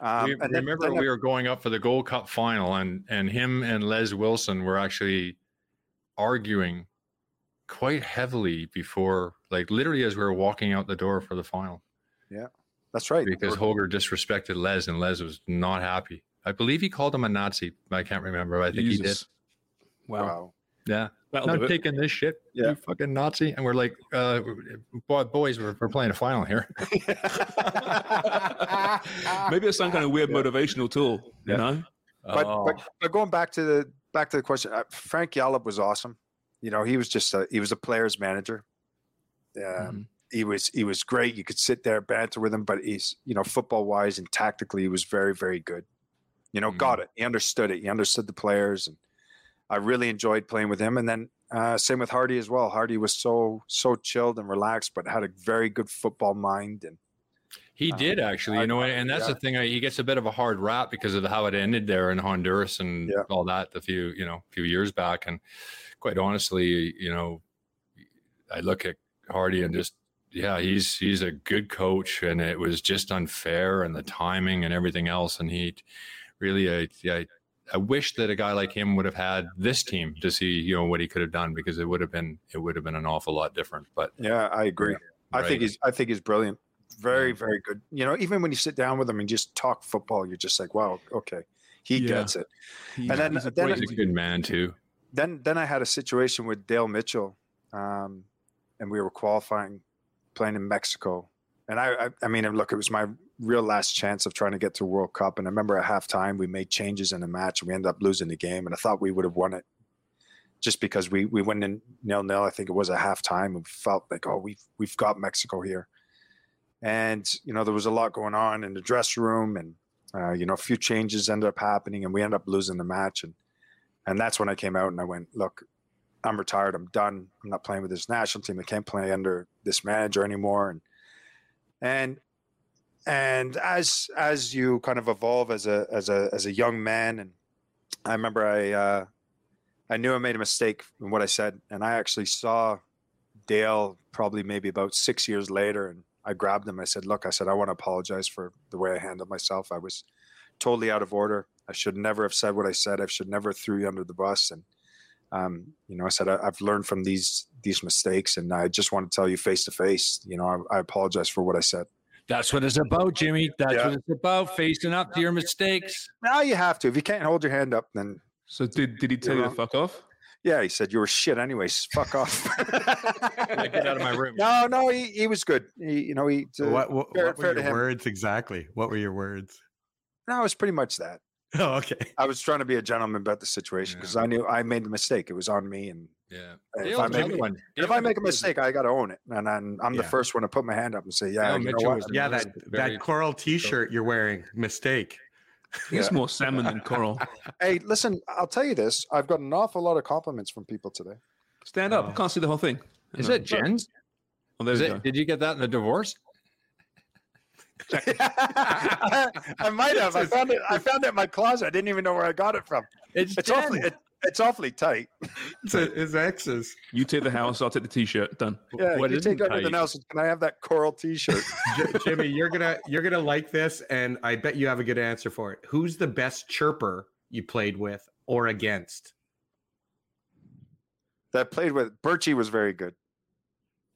[SPEAKER 6] Um,
[SPEAKER 4] we,
[SPEAKER 6] and then-
[SPEAKER 4] remember
[SPEAKER 6] then
[SPEAKER 4] we were going up for the Gold Cup final, and and him and Les Wilson were actually arguing quite heavily before, like literally as we were walking out the door for the final, Yeah,
[SPEAKER 6] that's right.
[SPEAKER 4] because Holger disrespected Les, and Les was not happy. I believe he called him a Nazi. I can't remember. I think he did.
[SPEAKER 3] Wow.
[SPEAKER 6] wow.
[SPEAKER 4] Yeah,
[SPEAKER 3] That'll
[SPEAKER 4] not taking this shit.
[SPEAKER 6] Yeah.
[SPEAKER 4] you fucking Nazi. And we're like, uh, boys, we're, we're playing a final here. *laughs* *laughs*
[SPEAKER 3] Maybe it's some kind of weird motivational tool. You know?
[SPEAKER 6] but,
[SPEAKER 4] Oh.
[SPEAKER 6] but but going back to the back to the question, uh, Frank Yallop was awesome. You know, he was just a he was a player's manager. Um,
[SPEAKER 3] Mhm.
[SPEAKER 6] He was he was great. You could sit there banter with him, but he's you know football wise and tactically, he was very very good. You know,
[SPEAKER 4] Mhm.
[SPEAKER 6] got it. He understood it. He understood the players, and I really enjoyed playing with him. And then uh, same with Hardy as well. Hardy was so so chilled and relaxed, but had a very good football mind. And
[SPEAKER 4] He
[SPEAKER 6] Um,
[SPEAKER 4] did actually,
[SPEAKER 6] I-
[SPEAKER 4] you know, and that's
[SPEAKER 6] yeah.
[SPEAKER 4] the thing. uh, He gets a bit of a hard rap because of how it ended there in Honduras and
[SPEAKER 6] Yeah.
[SPEAKER 4] all that a few, you know, few years back. And quite honestly, you know, I look at Hardy and just, yeah, he's he's a good coach, and it was just unfair and the timing and everything else. And he really, I, yeah, I wish that a guy like him would have had this team to see, you know, what he could have done because it would have been it would have been an awful lot different. But
[SPEAKER 6] yeah, I agree. I
[SPEAKER 4] right.
[SPEAKER 6] think he's I think he's brilliant. Very,
[SPEAKER 4] Yeah.
[SPEAKER 6] very good. You know, even when you sit down with him and just talk football, you're just like, wow, okay, he
[SPEAKER 3] Yeah.
[SPEAKER 6] gets it.
[SPEAKER 3] He's,
[SPEAKER 6] And then-
[SPEAKER 3] he's a
[SPEAKER 6] then
[SPEAKER 4] he's a good man too.
[SPEAKER 6] Then then I had a situation with Dale Mitchell, um, and we were qualifying, playing in Mexico. And I, I I mean, look, it was my real last chance of trying to get to World Cup. And I remember at halftime we made changes in the match and we ended up losing the game. And I thought we would have won it. just because we we went in nil nil. I think it was a halftime. We felt like oh we've we've got Mexico here, and you know there was a lot going on in the dressing room, and uh, you know a few changes ended up happening, and we ended up losing the match, and and that's when I came out and I went look. I'm retired. I'm done. I'm not playing with this national team. I can't play under this manager anymore. And and and as as you kind of evolve as a as a as a young man, and I remember I uh, I knew I made a mistake in what I said, and I actually saw Dale probably maybe about six years later, and I grabbed him. I said, "Look," I said, "I want to apologize for the way I handled myself. I was totally out of order. I should never have said what I said. I should never threw you under the bus." And um, you know, I said, I, "I've learned from these these mistakes, and I just want to tell you face to face. You know, I, I apologize for what I said."
[SPEAKER 4] That's what it's about, Jimmy. That's
[SPEAKER 6] Yeah.
[SPEAKER 4] what it's about. Facing up to your mistakes.
[SPEAKER 6] Now you have to. If you can't hold your hand up, then
[SPEAKER 3] So did did he tell you to fuck off?
[SPEAKER 6] yeah, he said you were shit anyways. Fuck off. *laughs*
[SPEAKER 4] Get out of my room.
[SPEAKER 6] No, no, he, he was good. He, you know, he. uh,
[SPEAKER 5] what what,
[SPEAKER 6] fair-
[SPEAKER 5] what were your words exactly? What were your words?
[SPEAKER 6] No, it was pretty much that. *laughs*
[SPEAKER 5] Oh, okay.
[SPEAKER 6] I was trying to be a gentleman about the situation because I knew I made the mistake. It was on me, and
[SPEAKER 4] Yeah.
[SPEAKER 6] if I make
[SPEAKER 4] one.
[SPEAKER 6] if I make a mistake, I got to own it, and I'm, I'm the first one to put my hand up and say, "Yeah, you know what?
[SPEAKER 5] Yeah, that that coral T-shirt you're wearing. Mistake.
[SPEAKER 3] He's
[SPEAKER 6] Yeah.
[SPEAKER 3] more salmon than coral. *laughs*
[SPEAKER 6] Hey, listen, I'll tell you this. I've got an awful lot of compliments from people today.
[SPEAKER 3] Stand up. I can't see the whole thing.
[SPEAKER 4] Is
[SPEAKER 3] No.
[SPEAKER 4] it Jen's?
[SPEAKER 3] Oh, there
[SPEAKER 4] Is it,
[SPEAKER 3] go.
[SPEAKER 4] did you get that in the divorce? *laughs*
[SPEAKER 6] I might have. I found it. I found it in my closet. I didn't even know where I got it from.
[SPEAKER 4] It's,
[SPEAKER 6] It's awfully. It, it's awfully tight.
[SPEAKER 5] It's a- his exes.
[SPEAKER 3] You take the house, I'll take the t-shirt. Done.
[SPEAKER 6] Yeah,
[SPEAKER 4] What
[SPEAKER 6] you take everything else. Can I have that coral T-shirt? *laughs*
[SPEAKER 5] J- Jimmy, you're gonna you're gonna like this, and I bet you have a good answer for it. Who's the best chirper you played with or against?
[SPEAKER 6] that I played with Birchie was very good.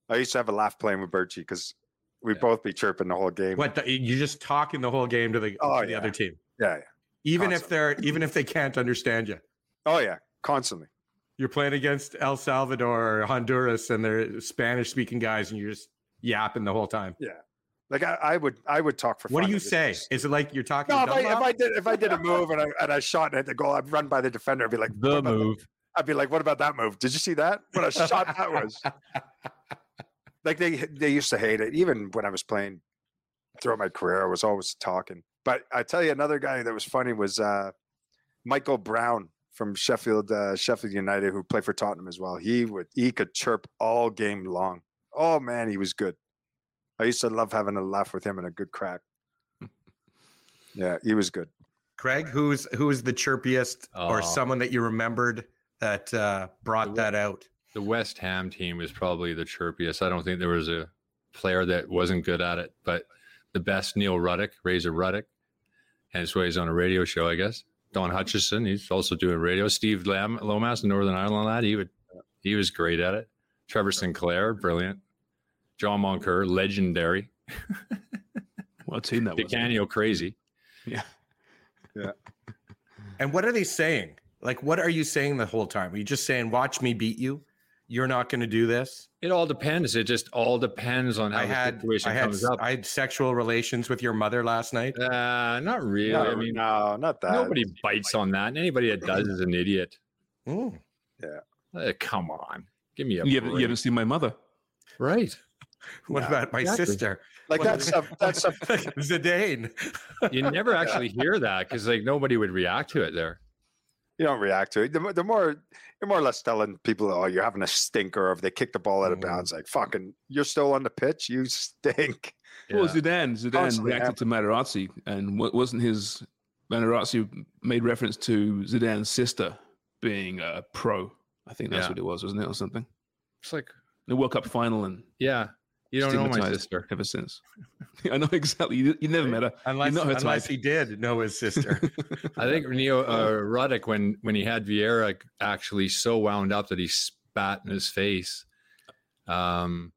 [SPEAKER 6] I used to have a laugh playing with Birchie because we'd
[SPEAKER 4] Yeah.
[SPEAKER 6] both be chirping the whole game.
[SPEAKER 5] What the, you just talking the whole game to the,
[SPEAKER 6] Oh,
[SPEAKER 5] to the
[SPEAKER 6] yeah.
[SPEAKER 5] other team,
[SPEAKER 6] Yeah, yeah.
[SPEAKER 5] even if they're even if they can't understand you.
[SPEAKER 6] Oh yeah, constantly.
[SPEAKER 5] You're playing against El Salvador or Honduras, and they're Spanish speaking guys, and you're just yapping the whole time. Yeah.
[SPEAKER 6] Like I, I would, I would talk for.
[SPEAKER 5] What do you say?
[SPEAKER 6] just-
[SPEAKER 5] Is it like you're talking?
[SPEAKER 6] No, if I, if? I did if I did a move and I and I shot and hit the goal, I'd run by the defender. I'd be like,
[SPEAKER 4] The
[SPEAKER 6] about that?"
[SPEAKER 4] move.
[SPEAKER 6] I'd be like, "What about that move? Did you see that? What a shot that was!" *laughs* Like they they used to hate it. Even when I was playing throughout my career, I was always talking. But I tell you, another guy that was funny was uh, Michael Brown from Sheffield uh, Sheffield United, who played for Tottenham as well. He would he could chirp all game long. Oh man, he was good. I used to love having a laugh with him and a good crack. Yeah, he was good.
[SPEAKER 5] Craig, who's who's the chirpiest or
[SPEAKER 4] Oh.
[SPEAKER 5] someone that you remembered that uh, brought that out?
[SPEAKER 4] The West Ham team was probably the chirpiest. I don't think there was a player that wasn't good at it, but the best Neil Ruddock, Razor Ruddock, hence why he's on a radio show, I guess. Don Hutchison, he's also doing radio. Steve Lam- Lomas, Northern Ireland lad, he would he was great at it. Trevor Sinclair, brilliant. John Moncur, legendary. *laughs*
[SPEAKER 3] What a team that was.
[SPEAKER 4] Di Canio, crazy.
[SPEAKER 3] Yeah, Yeah. *laughs*
[SPEAKER 5] And what are they saying? Like, what are you saying the whole time? Are you just saying, "Watch me beat you"? You're not going to do this.
[SPEAKER 4] It all depends. It just all depends on how
[SPEAKER 5] I
[SPEAKER 4] the situation
[SPEAKER 5] I had
[SPEAKER 4] comes up.
[SPEAKER 5] I had sexual relations with your mother last night.
[SPEAKER 4] Uh, not really.
[SPEAKER 6] No,
[SPEAKER 4] I mean,
[SPEAKER 6] no, not that.
[SPEAKER 4] nobody bites on that. And anybody that does is an idiot.
[SPEAKER 5] Mm.
[SPEAKER 4] Uh, come on, give me a
[SPEAKER 3] You haven't, you haven't seen my mother.
[SPEAKER 4] right. *laughs*
[SPEAKER 5] What
[SPEAKER 6] No,
[SPEAKER 5] about my
[SPEAKER 4] exactly.
[SPEAKER 5] sister?
[SPEAKER 6] Like
[SPEAKER 5] What-
[SPEAKER 6] that stuff. That stuff. *laughs*
[SPEAKER 5] Zidane.
[SPEAKER 4] You never *laughs* actually hear that because like nobody would react to it there.
[SPEAKER 6] You don't react to it. The, the more you're more or less telling people, "Oh, you're having a stinker," or if they kick the ball out of
[SPEAKER 5] Mm.
[SPEAKER 6] bounds, like "Fucking, you're still on the pitch. You *laughs* stink."
[SPEAKER 3] Well,
[SPEAKER 4] Yeah.
[SPEAKER 3] Zidane, Zidane
[SPEAKER 6] Constantly
[SPEAKER 3] reacted to Materazzi, and what wasn't his Materazzi made reference to Zidane's sister being a pro. I think that's
[SPEAKER 4] Yeah.
[SPEAKER 3] what it was, wasn't it, or something?
[SPEAKER 4] It's like,
[SPEAKER 3] The World Cup final and
[SPEAKER 4] yeah, you don't know my sister.
[SPEAKER 3] ever since. *laughs* I know exactly. You, you never met her.
[SPEAKER 5] Unless,
[SPEAKER 3] not her
[SPEAKER 5] unless he did know his sister. *laughs*
[SPEAKER 4] I think Neo uh, Ruddock when when he had Vieira actually so wound up that he spat in his face. Um,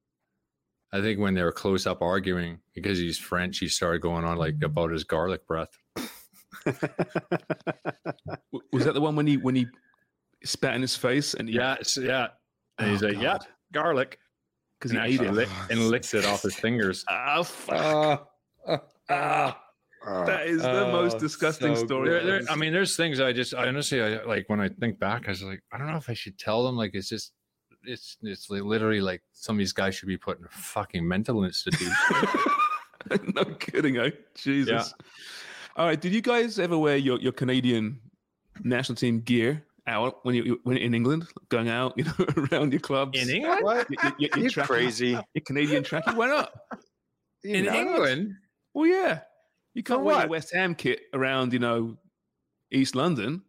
[SPEAKER 4] I think when they were close up arguing because he's French, he started going on like about his garlic breath. *laughs*
[SPEAKER 3] Was that the one when he when he spat in his face and he,
[SPEAKER 4] Yeah, yeah. And he's
[SPEAKER 3] Oh,
[SPEAKER 4] like, yeah, garlic.
[SPEAKER 3] Because
[SPEAKER 4] And
[SPEAKER 3] he ate it?
[SPEAKER 4] lick, and *laughs* licked it off his fingers.
[SPEAKER 3] Ah, fuck.
[SPEAKER 5] Ah, ah,
[SPEAKER 3] That is the most
[SPEAKER 5] Oh,
[SPEAKER 3] disgusting
[SPEAKER 5] so
[SPEAKER 3] story.
[SPEAKER 4] There, there. I mean, there's things I just, I honestly, I like when I think back, I was like, I don't know if I should tell them. Like, it's just, it's, it's literally like some of these guys should be put in a fucking mental institute. *laughs* *laughs*
[SPEAKER 3] no kidding, eh? Jesus. All right. Did you guys ever wear your, your Canadian national team gear out when you when in England, going out, you know, *laughs* around your clubs?
[SPEAKER 4] in England?
[SPEAKER 6] What?
[SPEAKER 3] Your, your, your
[SPEAKER 6] You
[SPEAKER 3] trackie-
[SPEAKER 6] crazy?
[SPEAKER 3] Your Canadian trackie went up.
[SPEAKER 4] In
[SPEAKER 6] nuts?
[SPEAKER 4] England?
[SPEAKER 3] Well, yeah. You can't wear your? West Ham kit around, you know, East London.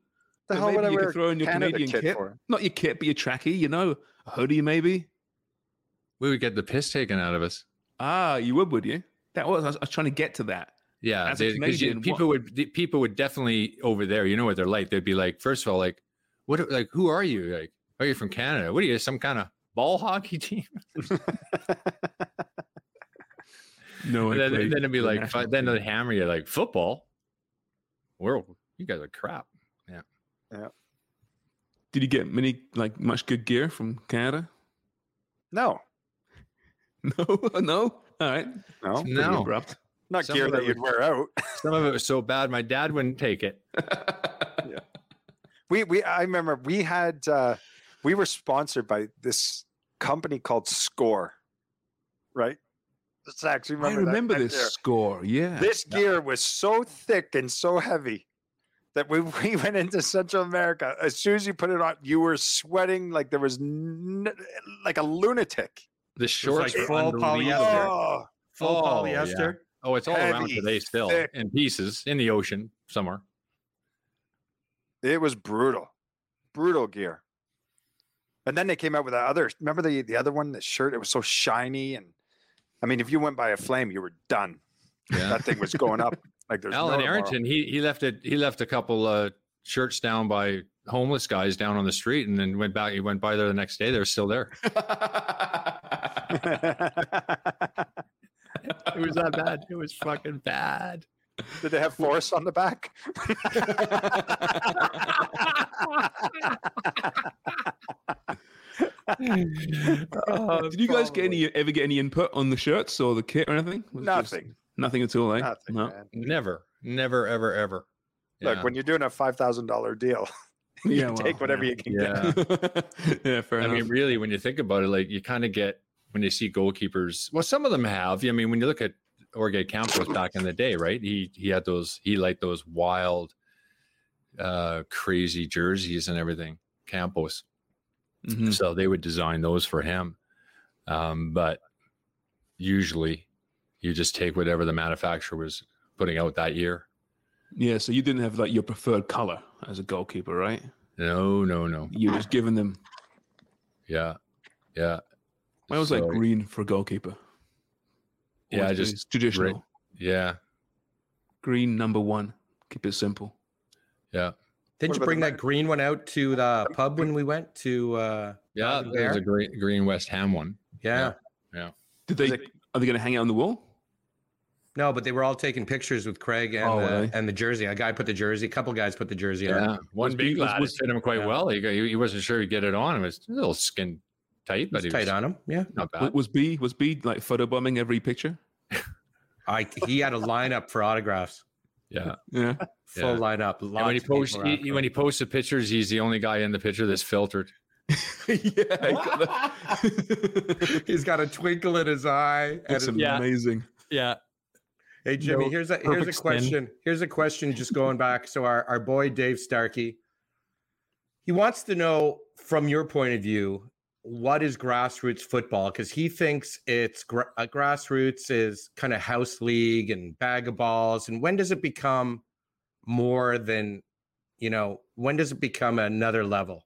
[SPEAKER 6] The
[SPEAKER 3] But
[SPEAKER 6] hell would
[SPEAKER 3] maybe
[SPEAKER 6] I
[SPEAKER 3] you
[SPEAKER 6] wear
[SPEAKER 3] throw in your
[SPEAKER 6] Canada
[SPEAKER 3] Canadian
[SPEAKER 6] kit
[SPEAKER 3] kit.
[SPEAKER 6] for?
[SPEAKER 3] Not your kit, but your trackie, you know, a hoodie maybe.
[SPEAKER 4] We would get the piss taken out of us.
[SPEAKER 3] Ah, you would, would you? That was I was, I was trying to get to that.
[SPEAKER 4] Yeah,
[SPEAKER 3] As a
[SPEAKER 4] they- 'cause you- people
[SPEAKER 3] what-
[SPEAKER 4] would people would definitely over there. You know what they're like? They'd be like, first of all, like, what? Like, who are you? Like, are you from Canada? What are you? Some kind of ball hockey *laughs* team?
[SPEAKER 3] No,
[SPEAKER 4] And then,
[SPEAKER 3] played
[SPEAKER 4] then it'd be
[SPEAKER 3] for the
[SPEAKER 4] like, fi- then
[SPEAKER 3] team.
[SPEAKER 4] they'd hammer you like football. We're you guys are crap. Yeah. Yeah.
[SPEAKER 3] Did you get many like much good gear from Canada?
[SPEAKER 6] No, *laughs*
[SPEAKER 3] No, *laughs* no. All right.
[SPEAKER 6] no,
[SPEAKER 4] No.
[SPEAKER 3] abrupt.
[SPEAKER 6] not
[SPEAKER 4] Some
[SPEAKER 6] gear that you'd wear out.
[SPEAKER 4] Some of it was so bad, my dad wouldn't take it.
[SPEAKER 6] We we I remember we had uh we were sponsored by this company called Score, right? Zach, you
[SPEAKER 3] I
[SPEAKER 6] remember that-
[SPEAKER 3] remember
[SPEAKER 6] that
[SPEAKER 3] this
[SPEAKER 6] gear?
[SPEAKER 3] score. Yeah.
[SPEAKER 6] This gear was so thick and so heavy that we, *laughs* we went into Central America. As soon as you put it on, you were sweating like there was n- like a lunatic.
[SPEAKER 4] The shorts
[SPEAKER 5] like full polyester.
[SPEAKER 6] Oh,
[SPEAKER 5] Full
[SPEAKER 4] Oh, yeah.
[SPEAKER 5] polyester.
[SPEAKER 4] Oh, it's all around today still
[SPEAKER 6] thick.
[SPEAKER 4] in pieces in the ocean somewhere.
[SPEAKER 6] It was brutal, brutal gear. And then they came out with that other. Remember the the other one, the shirt. It was so shiny, and I mean, if you went by a flame, you were done.
[SPEAKER 4] Yeah.
[SPEAKER 6] That thing was going up *laughs* like there's
[SPEAKER 4] Alan
[SPEAKER 6] no.
[SPEAKER 4] Arrington, he he left it. He left a couple uh, shirts down by homeless guys down on the street, and then went back. He went by there the next day. They're still there. *laughs* *laughs* It was that bad. It was fucking bad.
[SPEAKER 6] Did they have Forrest on the back?
[SPEAKER 3] Did you guys get any ever get any input on the shirts or the kit or anything? Was just
[SPEAKER 6] Nothing.
[SPEAKER 3] nothing at all, eh?
[SPEAKER 6] Nothing,
[SPEAKER 3] No.
[SPEAKER 6] man.
[SPEAKER 4] Never, never, ever, ever.
[SPEAKER 6] Look,
[SPEAKER 4] Yeah.
[SPEAKER 6] when you're doing a five thousand dollar deal, *laughs* you
[SPEAKER 3] Yeah,
[SPEAKER 6] take whatever
[SPEAKER 3] yeah.
[SPEAKER 6] you can
[SPEAKER 4] Yeah.
[SPEAKER 6] get. *laughs*
[SPEAKER 3] yeah, fair
[SPEAKER 4] I
[SPEAKER 3] enough.
[SPEAKER 4] mean, really, when you think about it, like you kind of get when you see goalkeepers. Well, some of them have. I mean, when you look at Jorge Campos back in the day, right? He he had those. He liked those wild, uh, crazy jerseys and everything. Campos.
[SPEAKER 3] Mhm.
[SPEAKER 4] So they would design those for him. Um, but usually, you just take whatever the manufacturer was putting out that year.
[SPEAKER 3] Yeah, so you didn't have like your preferred color as a goalkeeper, right?
[SPEAKER 4] No, no, no.
[SPEAKER 3] You just giving them.
[SPEAKER 4] Yeah, yeah,
[SPEAKER 3] I was like green for a goalkeeper.
[SPEAKER 4] Yeah,
[SPEAKER 3] Always
[SPEAKER 4] just
[SPEAKER 3] traditional.
[SPEAKER 4] right. yeah,
[SPEAKER 3] Green number one. Keep it simple.
[SPEAKER 4] yeah.
[SPEAKER 5] Didn't
[SPEAKER 6] What
[SPEAKER 5] you bring
[SPEAKER 6] the
[SPEAKER 5] that green one out to the pub when we went to? uh
[SPEAKER 4] Yeah,
[SPEAKER 5] Bobby
[SPEAKER 4] there's a
[SPEAKER 5] Bear?
[SPEAKER 4] green, green West Ham one.
[SPEAKER 5] Yeah. Yeah.
[SPEAKER 3] Did they?
[SPEAKER 6] It-
[SPEAKER 3] Are they going to hang it on the wall?
[SPEAKER 5] No, but they were all taking pictures with Craig and
[SPEAKER 3] Oh,
[SPEAKER 5] the,
[SPEAKER 3] really?
[SPEAKER 5] and the jersey. A guy put the jersey. A couple guys put the jersey on.
[SPEAKER 4] Yeah, one
[SPEAKER 3] Was
[SPEAKER 4] big
[SPEAKER 3] was-
[SPEAKER 4] lad
[SPEAKER 3] was-
[SPEAKER 4] was, fit him quite
[SPEAKER 5] yeah.
[SPEAKER 4] well. He he wasn't sure he'd get it on. It was a little skin tight, but
[SPEAKER 5] It's
[SPEAKER 4] he
[SPEAKER 5] tight
[SPEAKER 4] was
[SPEAKER 5] on him. Yeah.
[SPEAKER 4] not bad.
[SPEAKER 3] Was B was B like photobombing every picture? *laughs*
[SPEAKER 5] I he had a lineup for autographs.
[SPEAKER 4] Yeah,
[SPEAKER 3] Yeah.
[SPEAKER 5] Full
[SPEAKER 4] Yeah.
[SPEAKER 5] lineup.
[SPEAKER 4] and when he posts, he, he- when he posts the pictures, he's the only guy in the picture that's filtered. *laughs*
[SPEAKER 3] yeah. Got *laughs* that.
[SPEAKER 5] he's got a twinkle in his eye. and
[SPEAKER 3] It's
[SPEAKER 5] his-
[SPEAKER 3] amazing.
[SPEAKER 4] Yeah,
[SPEAKER 5] Hey Jimmy,
[SPEAKER 4] No
[SPEAKER 5] here's a here's a
[SPEAKER 4] perfect spin.
[SPEAKER 5] question. Here's a question just going back. So our, our boy Dave Starkey, he wants to know from your point of view, what is grassroots football? Because he thinks it's gra- uh, grassroots is kind of house league and bag of balls. And when does it become more than, you know, when does it become another level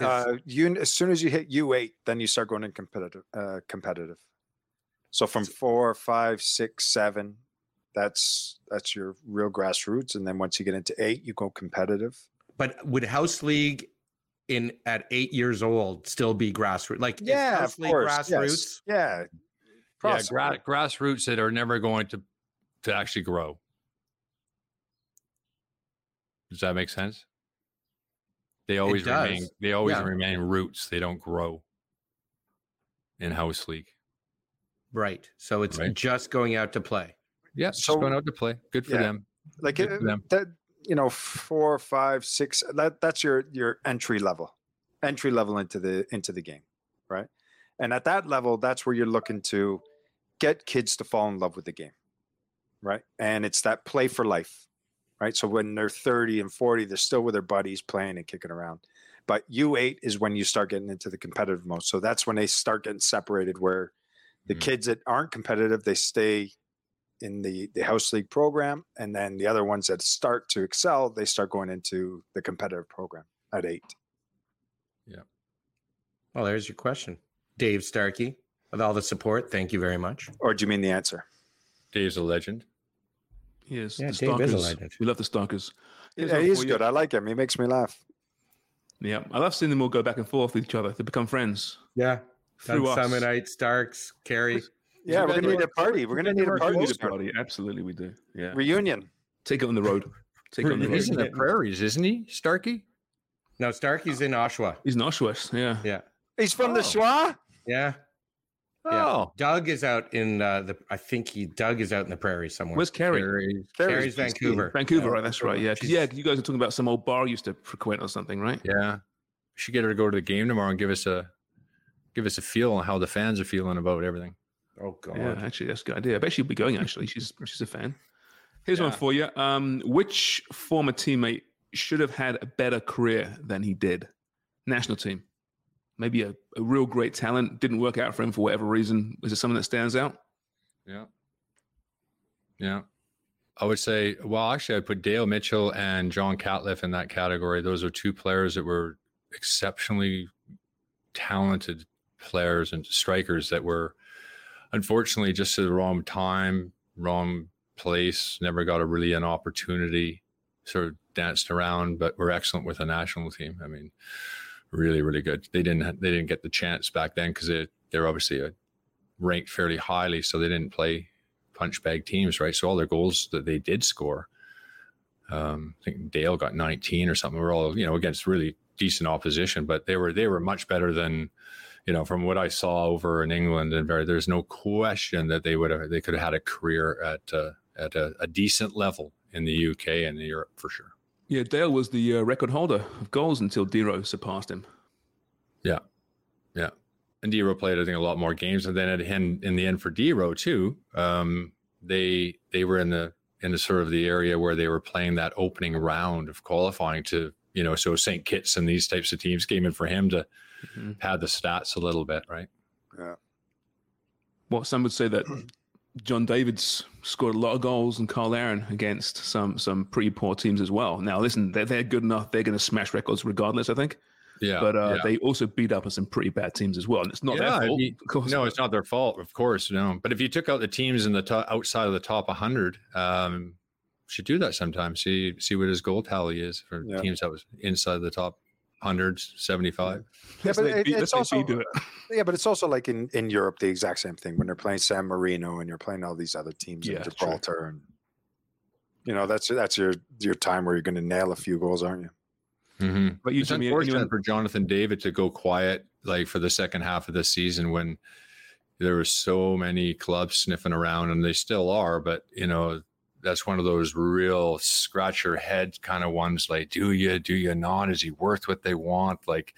[SPEAKER 6] Uh, you as soon as you hit U eight, then you start going in competitive. Uh, competitive. So from four, five, six, seven, that's that's your real grassroots, and then once you get into eight, you go competitive.
[SPEAKER 5] but would house league in at eight years old still be grassroots? Like
[SPEAKER 6] Yeah,
[SPEAKER 5] house
[SPEAKER 6] of course.
[SPEAKER 5] grassroots?
[SPEAKER 6] Yes. Yeah.
[SPEAKER 4] yeah, gra- grassroots that are never going to to actually grow. Does that make sense? They always remain. They always
[SPEAKER 5] Yeah.
[SPEAKER 4] remain roots. They don't grow in house league.
[SPEAKER 5] Right. So it's
[SPEAKER 4] Right.
[SPEAKER 5] just going out to play.
[SPEAKER 4] Yeah, just
[SPEAKER 6] So-
[SPEAKER 4] going out to play. Good for
[SPEAKER 6] yeah.
[SPEAKER 4] them.
[SPEAKER 6] Like
[SPEAKER 4] Good
[SPEAKER 6] uh,
[SPEAKER 4] for them.
[SPEAKER 6] that, you know, four, five, six. That that's your your entry level, entry level into the into the game, right? And at that level, that's where you're looking to get kids to fall in love with the game, right? And it's that play for life, right? So when they're 30 and 40, they're still with their buddies playing and kicking around. But U8 is when you start getting into the competitive mode. So that's when they start getting separated, where the
[SPEAKER 4] Mhm.
[SPEAKER 6] kids that aren't competitive, they stay in the the house league program, and then the other ones that start to excel, they start going into the competitive program at eight. Yeah.
[SPEAKER 5] Well, there's your question, Dave Starkey. With all the support, thank you very much.
[SPEAKER 6] Or do you mean the answer?
[SPEAKER 4] Dave's a legend.
[SPEAKER 3] Yes,
[SPEAKER 5] Yeah,
[SPEAKER 3] the
[SPEAKER 5] Dave is a legend.
[SPEAKER 3] We love the Starkers. Here's
[SPEAKER 6] Yeah, he's
[SPEAKER 3] for you.
[SPEAKER 6] good. I like him. He makes me laugh.
[SPEAKER 3] Yeah, I love seeing them all go back and forth with each other to become friends.
[SPEAKER 5] Yeah.
[SPEAKER 3] Through us.
[SPEAKER 5] Summonite, Starks, Carey.
[SPEAKER 6] Yeah, we're gonna need a party. We're gonna need a
[SPEAKER 3] work
[SPEAKER 6] party.
[SPEAKER 3] close party. Absolutely, we do. Yeah,
[SPEAKER 6] Reunion.
[SPEAKER 3] take it on the road. Take it on the road.
[SPEAKER 4] He's in the prairies, isn't he, Starkey?
[SPEAKER 5] No, Starkey's in Oshawa.
[SPEAKER 3] He's in Auschwitz. Yeah.
[SPEAKER 5] Yeah.
[SPEAKER 6] He's from the
[SPEAKER 4] Oh.
[SPEAKER 6] Schwa.
[SPEAKER 5] Yeah. Yeah.
[SPEAKER 4] Oh,
[SPEAKER 5] Doug is out in uh, the. I think he Doug is out in the prairie somewhere.
[SPEAKER 3] Where's Kerry?
[SPEAKER 4] Carrie.
[SPEAKER 5] Carey's Vancouver.
[SPEAKER 3] Vancouver,
[SPEAKER 5] Yeah.
[SPEAKER 3] right? That's right. Yeah, 'Cause, yeah. You guys are talking about some old bar you used to frequent or something, right?
[SPEAKER 4] Yeah, we should get her to go to the game tomorrow and give us a give us a feel on how the fans are feeling about everything.
[SPEAKER 5] Oh god.
[SPEAKER 3] Yeah, actually, that's a good idea. I bet she'll be going. Actually, she's *laughs* she's a fan. Here's one for you. Um, which former teammate should have had a better career than he did? National team, maybe a, a real great talent didn't work out for him for whatever reason. Is there something that stands out?
[SPEAKER 4] Yeah, yeah. I would say, well, actually, I'd put Dale Mitchell and John Catliff in that category. Those are two players that were exceptionally talented players and strikers that were unfortunately just at the wrong time, wrong place, never got a really an opportunity, sort of danced around, but were excellent with the national team. I mean, really, really good. They didn't they didn't get the chance back then because they they're obviously ranked fairly highly, so they didn't play punch bag teams, right? So all their goals that they did score, um, I think Dale got 19 or something. We're all you know against really decent opposition, but they were they were much better than you know from what I saw over in England and very. There's no question that they would have they could have had a career at uh, at a, a decent level in the UK and in Europe for sure.
[SPEAKER 3] Yeah, Dale was the uh, record holder of goals until Dero surpassed him.
[SPEAKER 4] Yeah, yeah. And Dero played, I think, a lot more games, and then at in, in the end for Dero too, um, they they were in the in the sort of the area where they were playing that opening round of qualifying to you know, so St. Kitts and these types of teams came in for him to
[SPEAKER 3] Mhm.
[SPEAKER 4] pad the stats a little bit, right? Yeah.
[SPEAKER 3] Well, some would say that *clears throat* John David's scored a lot of goals and Cyle Larin against some some pretty poor teams as well. Now, listen, they're, they're good enough; they're going to smash records regardless. I think.
[SPEAKER 4] Yeah,
[SPEAKER 3] but uh,
[SPEAKER 4] yeah.
[SPEAKER 3] they also beat up on some pretty bad teams as well. And it's not
[SPEAKER 4] Yeah,
[SPEAKER 3] their fault.
[SPEAKER 4] mean,
[SPEAKER 3] of course.
[SPEAKER 4] No, it's not their fault, of course. No, but if you took out the teams in the top, outside of the top 100, um, should do that sometime. See see what his goal tally is for
[SPEAKER 6] Yeah.
[SPEAKER 4] teams that was inside the top 100s, 75.
[SPEAKER 6] Yeah, but it- it's also
[SPEAKER 3] B do it. *laughs*
[SPEAKER 6] yeah, but it's also like in in Europe the exact same thing when they're playing San Marino and you're playing all these other teams
[SPEAKER 3] Yeah,
[SPEAKER 6] in
[SPEAKER 3] true.
[SPEAKER 6] And you know that's that's your your time where you're going to nail a few goals, aren't you?
[SPEAKER 4] Mm-hmm.
[SPEAKER 3] But you,
[SPEAKER 4] it's
[SPEAKER 3] Jimmy,
[SPEAKER 4] unfortunate
[SPEAKER 3] anyone-
[SPEAKER 4] for Jonathan David to go quiet like for the second half of the season when there were so many clubs sniffing around and they still are but you know that's one of those real scratch your head kind of ones like do you do you not is he worth what they want like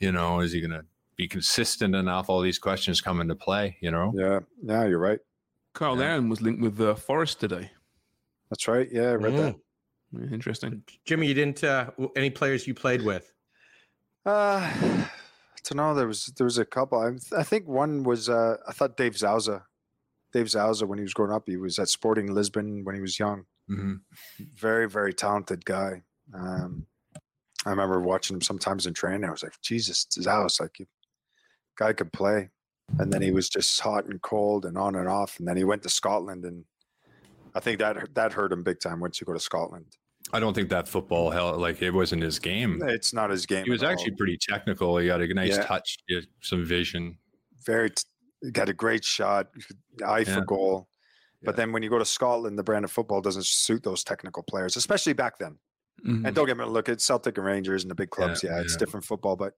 [SPEAKER 4] you know is he gonna be consistent enough all these questions come into play you know
[SPEAKER 6] Yeah, yeah, you're right.
[SPEAKER 3] Cyle
[SPEAKER 4] Yeah.
[SPEAKER 3] Larin was linked with uh, Forest today.
[SPEAKER 6] That's right. Yeah, I read that.
[SPEAKER 5] Mm.
[SPEAKER 3] Interesting.
[SPEAKER 5] Jimmy, you didn't uh, any players you played with?
[SPEAKER 6] Uh, I don't know. There was there was a couple. I, I think one was uh, I thought Dave Xausa. Dave Xausa, when he was growing up, he was at Sporting Lisbon when he was young.
[SPEAKER 4] hmm
[SPEAKER 6] Very very talented guy. Um, I remember watching him sometimes in training. I was like, Jesus, Xausa, like, you, guy could play. And then he was just hot and cold and on and off. And then he went to Scotland, and I think that that hurt him big time once you go to Scotland.
[SPEAKER 4] i don't think that football hell like it wasn't his game
[SPEAKER 6] It's not his game.
[SPEAKER 4] he was
[SPEAKER 6] at all.
[SPEAKER 4] actually pretty technical he got a nice
[SPEAKER 6] Yeah.
[SPEAKER 4] touch had some vision
[SPEAKER 6] very t- got a great shot, eye for
[SPEAKER 4] Yeah.
[SPEAKER 6] goal. But
[SPEAKER 4] Yeah.
[SPEAKER 6] then when you go to Scotland, the brand of football doesn't suit those technical players, especially back then.
[SPEAKER 3] Mhm.
[SPEAKER 6] And don't get me look at Celtic and Rangers and the big clubs.
[SPEAKER 4] Yeah,
[SPEAKER 6] Yeah, it's different football, but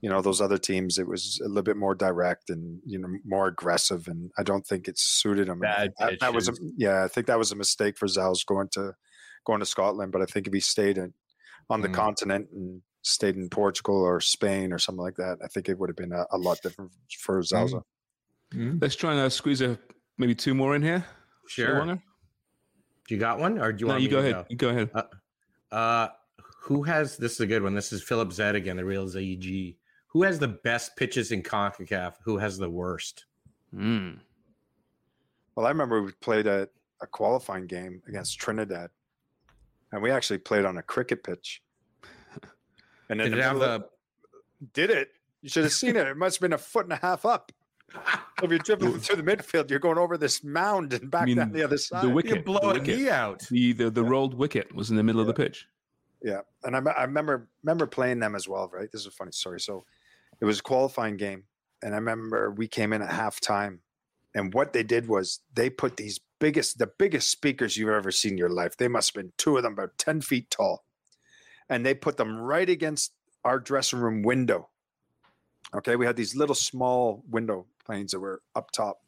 [SPEAKER 6] you know those other teams, it was a little bit more direct and you know more aggressive, and I don't think it suited him. That, that was a, yeah, I think that was a mistake for Zels going to going to Scotland. But I think if he stayed in, on the
[SPEAKER 4] Mm.
[SPEAKER 6] continent and stayed in Portugal or Spain or something like that, I think it would have been a, a lot different for Zelza.
[SPEAKER 3] Let's try and uh, squeeze a maybe two more in here.
[SPEAKER 5] Sure. Do you got one, or do you
[SPEAKER 3] No,
[SPEAKER 5] want
[SPEAKER 3] you
[SPEAKER 5] me
[SPEAKER 3] go
[SPEAKER 5] to
[SPEAKER 3] ahead. You go ahead.
[SPEAKER 5] Uh, uh, who has this is a good one. This is Philip Zed again, the real ZEG. Who has the best pitches in CONCACAF? Who has the worst?
[SPEAKER 3] Mm.
[SPEAKER 6] Well, I remember we played a, a qualifying game against Trinidad, and we actually played on a cricket pitch. And in
[SPEAKER 5] Did
[SPEAKER 6] the
[SPEAKER 5] it have
[SPEAKER 6] middle did it? You should have seen it. It must have been a foot and a half up. *laughs* If you're dribbling through the midfield, you're going over this mound and back
[SPEAKER 3] mean
[SPEAKER 6] down the other side.
[SPEAKER 3] The wicket.
[SPEAKER 5] blow
[SPEAKER 3] the
[SPEAKER 5] a
[SPEAKER 3] wicket.
[SPEAKER 5] knee out.
[SPEAKER 3] The the, the rolled wicket was in the middle of the pitch.
[SPEAKER 6] Yeah, and I, I remember remember playing them as well. Right, this is a funny story. So it was a qualifying game, and I remember we came in at halftime, and what they did was they put these biggest, the biggest speakers you've ever seen in your life. They must have been two of them, about ten feet tall, and they put them right against our dressing room window. Okay, we had these little small window planes that were up top.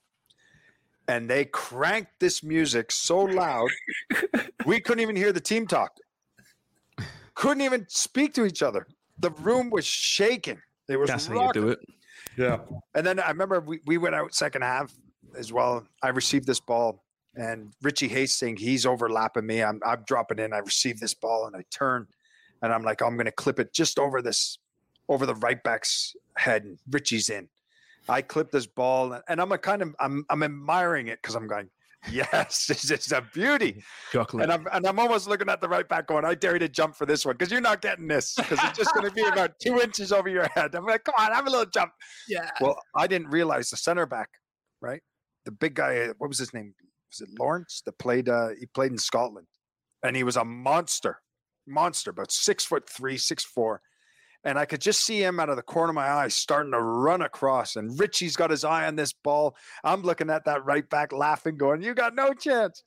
[SPEAKER 6] And they cranked this music so loud, *laughs* we couldn't even hear the team talk couldn't even speak to each other. The room was shaking. It was
[SPEAKER 3] That's how you
[SPEAKER 6] rocking.
[SPEAKER 3] do it.
[SPEAKER 5] Yeah.
[SPEAKER 6] And then I remember we, we went out second half as well. I received this ball and Richie Hastings, he's overlapping me. I'm, I'm dropping in. I receive this ball and I turn and I'm like, I'm going to clip it just over this, over the right back's head. And Richie's in. I clip this ball and, I'm a kind of, I'm, I'm admiring it because I'm going, yes, *laughs* this is a beauty.
[SPEAKER 3] Chocolate.
[SPEAKER 6] And I'm and I'm almost looking at the right back going, I dare you to jump for this one because you're not getting this because it's just going to be *laughs* about two inches over your head. I'm like, come on, have a little jump.
[SPEAKER 3] Yeah.
[SPEAKER 6] Well, I didn't realize the center back, right? The big guy, what was his name? Was it Lawrence? That played. Uh, he played in Scotland, and he was a monster, monster, about six foot three, six four. And I could just see him out of the corner of my eye starting to run across. And Richie's got his eye on this ball. I'm looking at that right back, laughing, going, You got no chance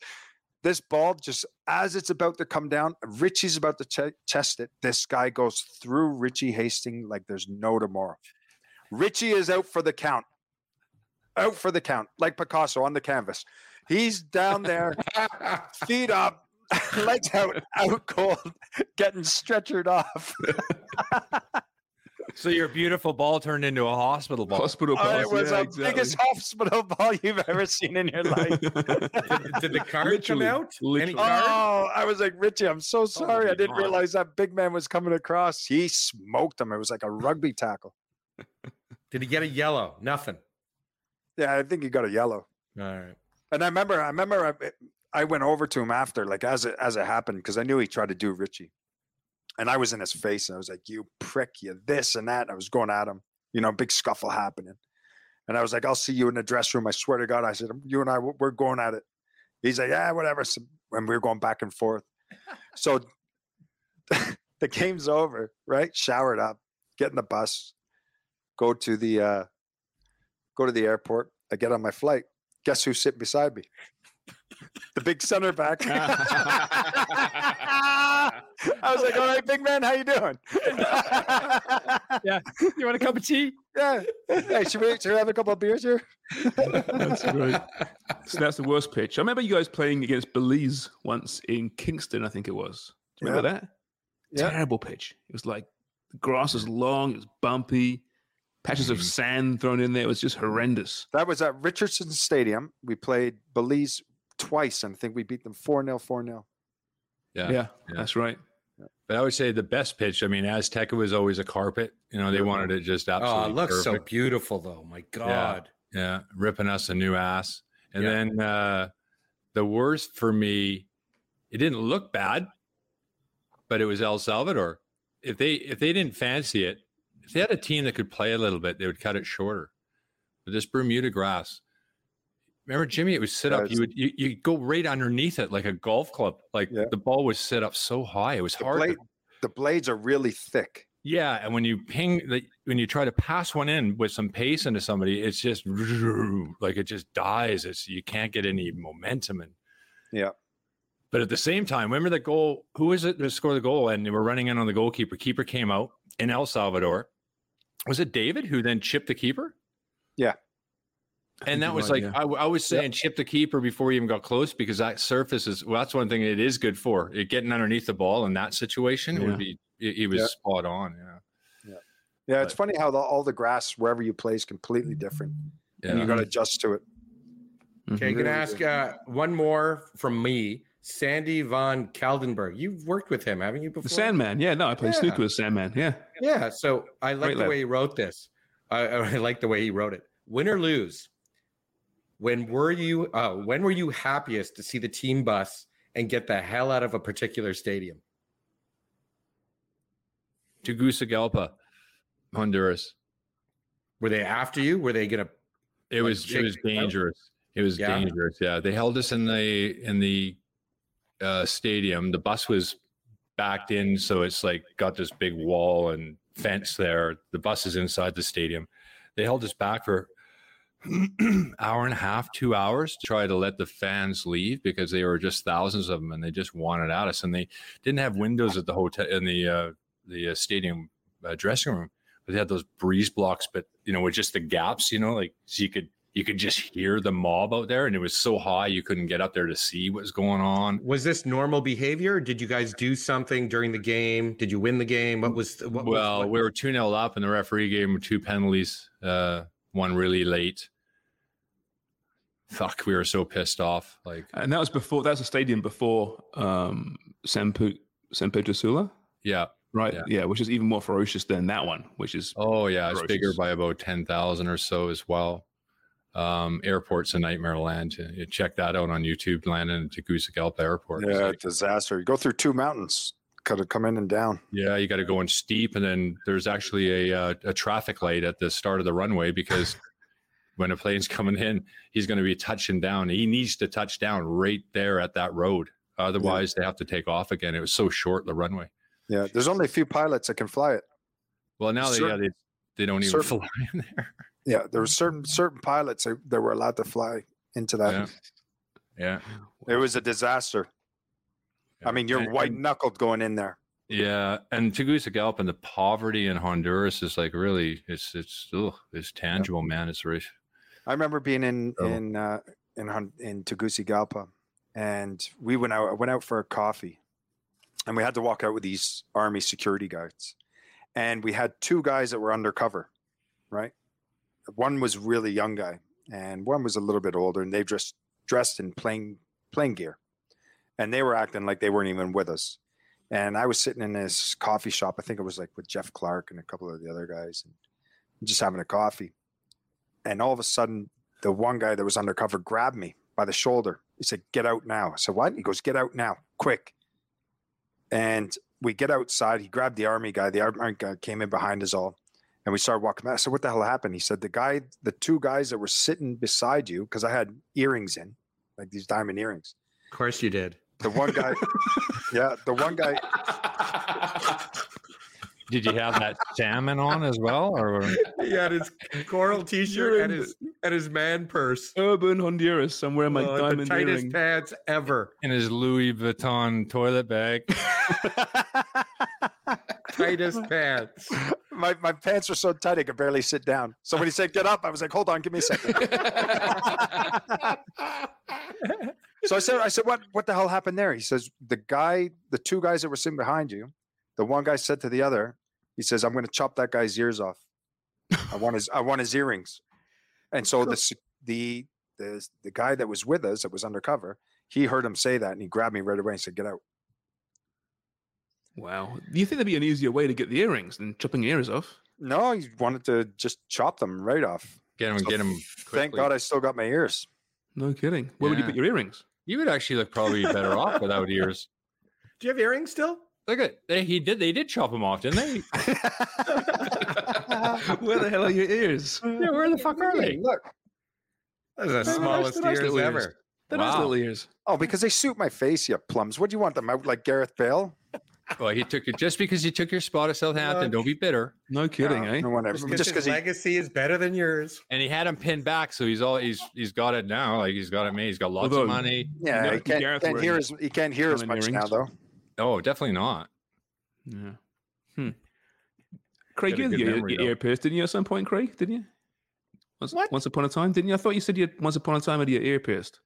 [SPEAKER 6] this ball just as it's about to come down, Richie's about to ch- chest it. This guy goes through Richie Hastings like there's no tomorrow. Richie is out for the count, out for the count, like Picasso on the canvas. He's down there, *laughs* feet up, legs out, out cold, getting stretchered off.
[SPEAKER 4] So your beautiful ball turned into a hospital ball.
[SPEAKER 3] Hospital
[SPEAKER 6] Oh, it was
[SPEAKER 3] yeah,
[SPEAKER 6] the
[SPEAKER 3] exactly.
[SPEAKER 6] biggest hospital *laughs* ball you've ever seen in your life.
[SPEAKER 5] Did, *laughs* did the card come out?
[SPEAKER 3] Literally.
[SPEAKER 6] Oh, I was like, Richie, I'm so oh sorry. I didn't
[SPEAKER 4] God.
[SPEAKER 6] realize that big man was coming across. He smoked him. It was like a rugby tackle. *laughs*
[SPEAKER 5] Did he get a yellow? Nothing.
[SPEAKER 6] Yeah, I think he got a yellow.
[SPEAKER 5] All right.
[SPEAKER 6] And I remember, I remember, uh, I, went over to him after, like as it as it happened, because I knew he tried to do Richie, and I was in his face, and I was like, "You prick, you this and that." I was going at him, you know, big scuffle happening, and I was like, "I'll see you in the dress room." I swear to God, I said, "You and I, we're going at it." He's like, "Yeah, whatever." So, and we were going back and forth. So *laughs* *laughs* the game's over, right? Showered up, get in the bus, go to the uh, go to the airport. I get on my flight. Guess who's sitting beside me? The big center back. *laughs* I was like, "All right, big man, how you doing?" *laughs*
[SPEAKER 4] Yeah. You want a cup of tea?
[SPEAKER 6] yeah. Hey, should we, should we have a couple of beers here?
[SPEAKER 3] That's great. So that's the worst pitch. I remember you guys playing against Belize once in Kingston, I think it was. Do you remember that?
[SPEAKER 6] Yeah.
[SPEAKER 3] Terrible pitch. It was like the grass was long, it was bumpy, patches of mm-hmm. sand thrown in there. It was just horrendous.
[SPEAKER 6] That was at Richardson Stadium. We played Belize twice, and I think we beat them 4 0, 4 0.
[SPEAKER 3] Yeah,
[SPEAKER 4] Yeah.
[SPEAKER 3] that's right.
[SPEAKER 4] But I would say the best pitch. I mean, Azteca was always a carpet. You know, they wanted it just absolutely.
[SPEAKER 5] Oh,
[SPEAKER 4] absolutely.
[SPEAKER 5] it looks so beautiful, though. My God.
[SPEAKER 4] Yeah, ripping us a new ass. And
[SPEAKER 5] Yeah.
[SPEAKER 4] then uh, the worst for me, it didn't look bad, but it was El Salvador. If they if they didn't fancy it, if they had a team that could play a little bit, they would cut it shorter. But this Bermuda grass, remember Jimmy? It was sit up. You would you you go right underneath it like a golf club. Like
[SPEAKER 6] Yeah.
[SPEAKER 4] the ball was set up so high, it was
[SPEAKER 6] The,
[SPEAKER 4] hard. to-
[SPEAKER 6] blade, the blades are really thick.
[SPEAKER 4] yeah, and when you ping, the, when you try to pass one in with some pace into somebody, it's just *laughs* like it just dies. It's you can't get any momentum and
[SPEAKER 6] Yeah.
[SPEAKER 4] But at the same time, remember the goal? Who is it that scored the goal? And they were running in on the goalkeeper. Keeper came out in El Salvador, was it David who then chipped the keeper?
[SPEAKER 6] Yeah.
[SPEAKER 4] And that was like
[SPEAKER 3] I,
[SPEAKER 4] I, w- I was saying, chip the keeper before he even got close because that surface is well. That's one thing it is good for. It getting underneath the ball in that situation
[SPEAKER 3] Yeah.
[SPEAKER 4] would be. He he was
[SPEAKER 6] Yeah.
[SPEAKER 4] spot on. Yeah.
[SPEAKER 6] Yeah, it's funny how the, all the grass wherever you play is completely different, and you
[SPEAKER 4] Yeah.
[SPEAKER 6] got to adjust to it.
[SPEAKER 5] Okay,
[SPEAKER 3] Mhm.
[SPEAKER 5] gonna ask uh, one more from me. Sandy von Kaldenberg. You've worked with him, haven't you? Before
[SPEAKER 3] The Sandman. Yeah, no, I play
[SPEAKER 5] Yeah.
[SPEAKER 3] snooker with Sandman. Yeah.
[SPEAKER 5] Yeah. So I like
[SPEAKER 3] Great
[SPEAKER 5] the
[SPEAKER 3] lad.
[SPEAKER 5] way he wrote this. I, *laughs* I like the way he wrote it. Win or lose. When were you? Uh, when were you happiest to see the team bus and get the hell out of a particular stadium?
[SPEAKER 4] Tegucigalpa, Honduras.
[SPEAKER 5] Were they after you? Were they gonna?
[SPEAKER 4] It
[SPEAKER 5] Like
[SPEAKER 4] was it was
[SPEAKER 5] things out?
[SPEAKER 4] dangerous. It was
[SPEAKER 5] Yeah?
[SPEAKER 4] dangerous. Yeah, they held us in the in the uh, stadium. The bus was backed in, so it's like got this big wall and fence there. The bus is inside the stadium. They held us back for *clears throat* hour and a half, two hours to try to let the fans leave because they were just thousands of them and they just wanted at us. And they didn't have windows at the hotel in the uh, the uh, stadium uh, dressing room, but they had those breeze blocks, but you know, with just the gaps, you know, like so you could you could just hear the mob out there, and it was so high you couldn't get up there to see what was going on.
[SPEAKER 5] Was this normal behavior? Did you guys do something during the game? Did you win the game? What was? What
[SPEAKER 4] well,
[SPEAKER 5] what-
[SPEAKER 4] we were 2 0 up, and the referee gave him two penalties, uh, one really late. Fuck, we were so pissed off. Like,
[SPEAKER 3] And that was before, that's a stadium before um, San, Pu- San Pedro Sula,
[SPEAKER 4] yeah.
[SPEAKER 3] right?
[SPEAKER 4] Yeah.
[SPEAKER 3] Yeah. which is even more ferocious than that one, which is,
[SPEAKER 4] Oh, yeah. It's bigger by about 10,000 or so as well. Um, airport's a nightmare land. to. You check that out on YouTube, landing at Tegucigalpa Airport.
[SPEAKER 6] Yeah,
[SPEAKER 4] like-
[SPEAKER 6] disaster. You go through two mountains, got to come in and down.
[SPEAKER 4] Yeah, you got to go in steep, and then there's actually a uh, a traffic light at the start of the runway because when a plane's *laughs* coming in, he's going to be touching down. He needs to touch down right there at that road, otherwise they have to take off again. It was so short the runway.
[SPEAKER 6] Yeah, there's only a few pilots that can fly it.
[SPEAKER 4] Well, now they
[SPEAKER 6] Cer-
[SPEAKER 4] yeah, they, they don't even
[SPEAKER 6] certain-
[SPEAKER 4] fly in there. *laughs*
[SPEAKER 6] Yeah, there were certain certain pilots that, that were allowed to fly into that.
[SPEAKER 4] Yeah. Yeah,
[SPEAKER 6] It was a disaster. I mean, you're white knuckled going in there.
[SPEAKER 4] yeah, and Tegucigalpa and the poverty in Honduras is like really it's it's ugh, it's tangible, man. It's really
[SPEAKER 6] I remember being in
[SPEAKER 4] Oh.
[SPEAKER 6] in uh, in Hun- in Tegucigalpa, and we went out. I went out for a coffee, and we had to walk out with these army security guards, and we had two guys that were undercover, right? One was really young guy, and one was a little bit older, and they just dressed in plain plain gear, and they were acting like they weren't even with us. And I was sitting in this coffee shop. I think it was like with Jeff Clarke and a couple of the other guys, and just having a coffee and all of a sudden the one guy that was undercover grabbed me by the shoulder. He said get out now. I said what? He goes get out now quick. And we get outside. He grabbed the army guy. The army guy came in behind us all and we started walking back. I said what the hell happened? He said the guy the two guys that were sitting beside you because i had earrings in like these diamond earrings.
[SPEAKER 5] Of course you did.
[SPEAKER 6] the one guy *laughs* yeah the one guy
[SPEAKER 4] Did you have that *laughs* salmon on as well, or *laughs*
[SPEAKER 5] he had his coral *laughs* T-shirt and his and his man purse.
[SPEAKER 3] urban Honduras, somewhere in my
[SPEAKER 5] Oh, the tightest
[SPEAKER 3] earring.
[SPEAKER 5] pants ever.
[SPEAKER 4] in his Louis Vuitton toilet bag?
[SPEAKER 5] Tightest pants.
[SPEAKER 6] my, my pants were so tight I could barely sit down. So when he said get up, I was like, hold on, give me a second. so I said, I said, what what the hell happened there? He says, the guy, the two guys that were sitting behind you, the one guy said to the other, he says, I'm gonna chop that guy's ears off. I want his I want his earrings. And so the *laughs* the the the guy that was with us that was undercover, he heard him say that and he grabbed me right away and said, Get out.
[SPEAKER 3] Wow. Do you think there'd be an easier way to get the earrings than chopping ears off?
[SPEAKER 6] No, he wanted to just chop them right off.
[SPEAKER 4] Get him,
[SPEAKER 6] So
[SPEAKER 4] get him. *laughs*
[SPEAKER 6] Thank. God I still got my ears.
[SPEAKER 3] No kidding. Where would you put your earrings?
[SPEAKER 4] You would actually look probably better off without ears.
[SPEAKER 5] Do you have earrings still?
[SPEAKER 4] Look at they, he did. They did chop him off, didn't they? *laughs* *laughs*
[SPEAKER 3] Where the hell are your ears?
[SPEAKER 4] yeah, where the fuck are they?
[SPEAKER 6] Look.
[SPEAKER 5] Those are the
[SPEAKER 3] They're
[SPEAKER 5] smallest
[SPEAKER 3] nice
[SPEAKER 5] ears
[SPEAKER 3] little ears.
[SPEAKER 5] ever.
[SPEAKER 3] They're nice
[SPEAKER 4] Wow.
[SPEAKER 3] little ears.
[SPEAKER 6] Oh, because they suit my face, you plums. What do you want them out like Gareth Bale?
[SPEAKER 4] Well, he took it just because you took your spot at Southampton. Don't be bitter.
[SPEAKER 3] No kidding,
[SPEAKER 6] No,
[SPEAKER 3] eh?
[SPEAKER 6] no whatever.
[SPEAKER 5] Just
[SPEAKER 6] Just
[SPEAKER 5] because
[SPEAKER 6] because
[SPEAKER 5] his
[SPEAKER 6] he,
[SPEAKER 5] legacy is better than yours.
[SPEAKER 4] And he had him pinned back, so he's all he's he's got it now. Like he's got it made. He's got lots
[SPEAKER 3] Although-
[SPEAKER 4] of money.
[SPEAKER 6] yeah,
[SPEAKER 3] never
[SPEAKER 6] he can't, can't hear as he can't hear as
[SPEAKER 3] diamond
[SPEAKER 6] much now though.
[SPEAKER 4] Oh, definitely not.
[SPEAKER 3] Yeah. Hmm. Craig,
[SPEAKER 4] Got a
[SPEAKER 3] you had your,
[SPEAKER 4] memory,
[SPEAKER 3] your ear pierced, didn't you, at some point, Craig? Didn't you? Once,
[SPEAKER 4] What?
[SPEAKER 3] once upon a time, didn't you? I thought you said you had once upon a time had your ear pierced.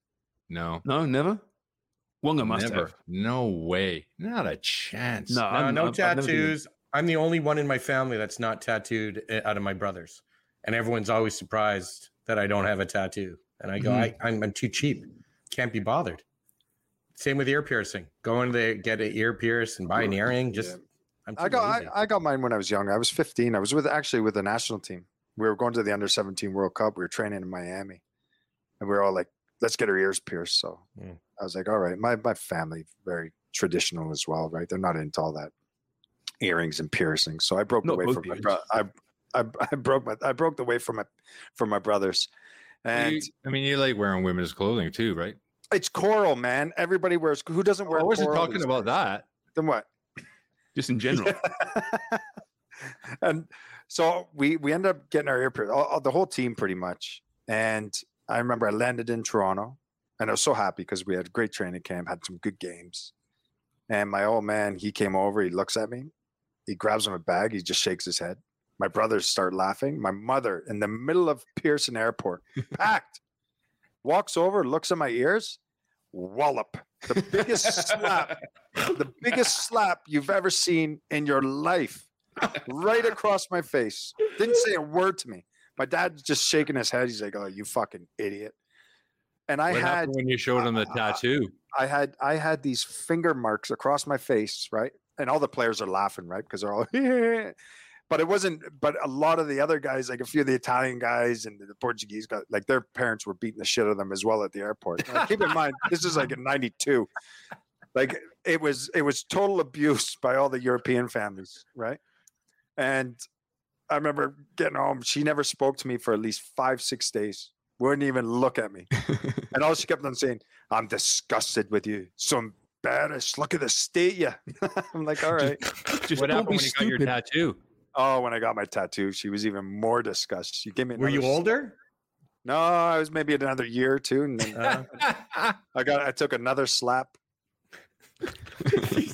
[SPEAKER 4] No,
[SPEAKER 3] No, never. Wonga must
[SPEAKER 4] never.
[SPEAKER 3] have.
[SPEAKER 4] No way. Not a chance.
[SPEAKER 3] No,
[SPEAKER 5] No,
[SPEAKER 3] I'm-
[SPEAKER 5] no
[SPEAKER 3] I've- I've never been-
[SPEAKER 5] tattoos. I'm the only one in my family that's not tattooed uh, out of my brothers, and everyone's always surprised that I don't have a tattoo. And I go,
[SPEAKER 3] Mhm.
[SPEAKER 5] I, I'm, I'm too cheap. Can't be bothered. Same with ear piercing. Going to get an ear pierce and buy an earring. Just
[SPEAKER 6] Yeah.
[SPEAKER 5] I'm
[SPEAKER 6] I got. I, I got mine when I was young. I was 15. I was with actually with the national team. We were going to the under 17 World Cup. We were training in Miami, and we were all like, "Let's get our ears pierced." So
[SPEAKER 5] Mm.
[SPEAKER 6] I was like, "All right." My my family very traditional as well, right? They're not into all that earrings and piercings. So I broke
[SPEAKER 3] Not
[SPEAKER 6] away
[SPEAKER 3] both
[SPEAKER 6] from my
[SPEAKER 3] ears.
[SPEAKER 6] bro- I, I I broke my I broke away from my from my brothers, and
[SPEAKER 4] You- I mean, you like wearing women's clothing too, right?
[SPEAKER 6] It's coral, man. Everybody wears. Who doesn't oh, wear?
[SPEAKER 4] I wasn't
[SPEAKER 6] coral
[SPEAKER 4] talking about
[SPEAKER 6] days?
[SPEAKER 4] that.
[SPEAKER 6] Then what?
[SPEAKER 3] Just in general. *laughs*
[SPEAKER 6] and so we we ended up getting our ear pierced, all, all- the whole team pretty much. And I remember I landed in Toronto, and I was so happy because we had a great training camp, had some good games. And my old man, he came over, he looks at me, he grabs him a bag, he just shakes his head. My brothers start laughing. My mother, in the middle of Pearson Airport, *laughs* packed, walks over, looks at my ears, wallop, the biggest slap, the biggest slap you've ever seen in your life, right across my face. Didn't say a word to me. My dad's just shaking his head. He's like, "Oh, you fucking idiot!" And I
[SPEAKER 4] what
[SPEAKER 6] had
[SPEAKER 4] when you showed him the tattoo?
[SPEAKER 6] I had I had these finger marks across my face, right? And all the players are laughing, right? Because they're all *laughs* but it wasn't but a lot of the other guys, like a few of the Italian guys and the Portuguese guys, like their parents were beating the shit out of them as well at the airport. Now, keep in mind, this is like in ninety two. Like it was it was total abuse by all the European families, right? And I remember getting home. She never spoke to me for at least five, six days. Wouldn't even look at me. *laughs* and all she kept on saying, I'm disgusted with you. So embarrassed. Look at the state you. *laughs* I'm like, all right. *laughs*
[SPEAKER 3] Just
[SPEAKER 4] What
[SPEAKER 3] don't
[SPEAKER 4] happened
[SPEAKER 3] be
[SPEAKER 4] when you got your
[SPEAKER 3] stupid.
[SPEAKER 4] tattoo?
[SPEAKER 6] Oh, when I got my tattoo, she was even more disgusted. She gave me.
[SPEAKER 5] Were you
[SPEAKER 6] another
[SPEAKER 5] older?
[SPEAKER 6] No, I was maybe another year or two, and then
[SPEAKER 5] Uh, *laughs*
[SPEAKER 6] I got. I took another slap. *laughs*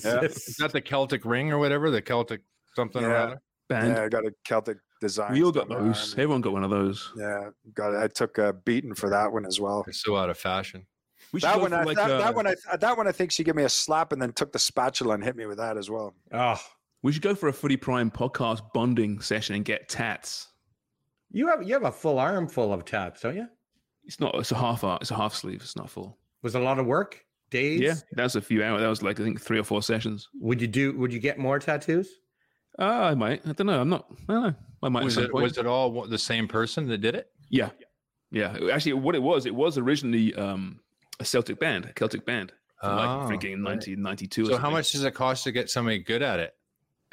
[SPEAKER 6] Yeah.
[SPEAKER 4] Is that the Celtic ring or whatever? The Celtic something or
[SPEAKER 6] Yeah.
[SPEAKER 4] other?
[SPEAKER 3] Band.
[SPEAKER 6] Yeah, I got a Celtic design.
[SPEAKER 3] we all got those.
[SPEAKER 6] arm.
[SPEAKER 3] Everyone got one of those.
[SPEAKER 6] Yeah, got. I took a beating for that one as well.
[SPEAKER 4] It's so out of fashion.
[SPEAKER 3] We
[SPEAKER 6] That one, I,
[SPEAKER 3] like
[SPEAKER 6] that,
[SPEAKER 3] a-
[SPEAKER 6] that one, I, that one, I think she gave me a slap and then took the spatula and hit me with that as well.
[SPEAKER 5] oh,
[SPEAKER 3] we should go for a Footy Prime podcast bonding session and get tats.
[SPEAKER 5] you have you have a full arm full of tats, don't you?
[SPEAKER 3] It's not. It's a half art. It's a half sleeve. It's not full.
[SPEAKER 5] Was a lot of work? Days?
[SPEAKER 3] Yeah, that was a few hours. That was like I think three or four sessions.
[SPEAKER 5] Would you do? Would you get more tattoos?
[SPEAKER 3] Uh, I might. I don't know. I'm not. I don't know. I might.
[SPEAKER 4] Was it, was it all the same person that did it?
[SPEAKER 3] Yeah, yeah. Actually, what it was, it was originally um, a Celtic band, a Celtic band, from like
[SPEAKER 4] Oh,
[SPEAKER 3] freaking
[SPEAKER 4] right.
[SPEAKER 3] 1992. or
[SPEAKER 4] So how much does it cost to get somebody good at it?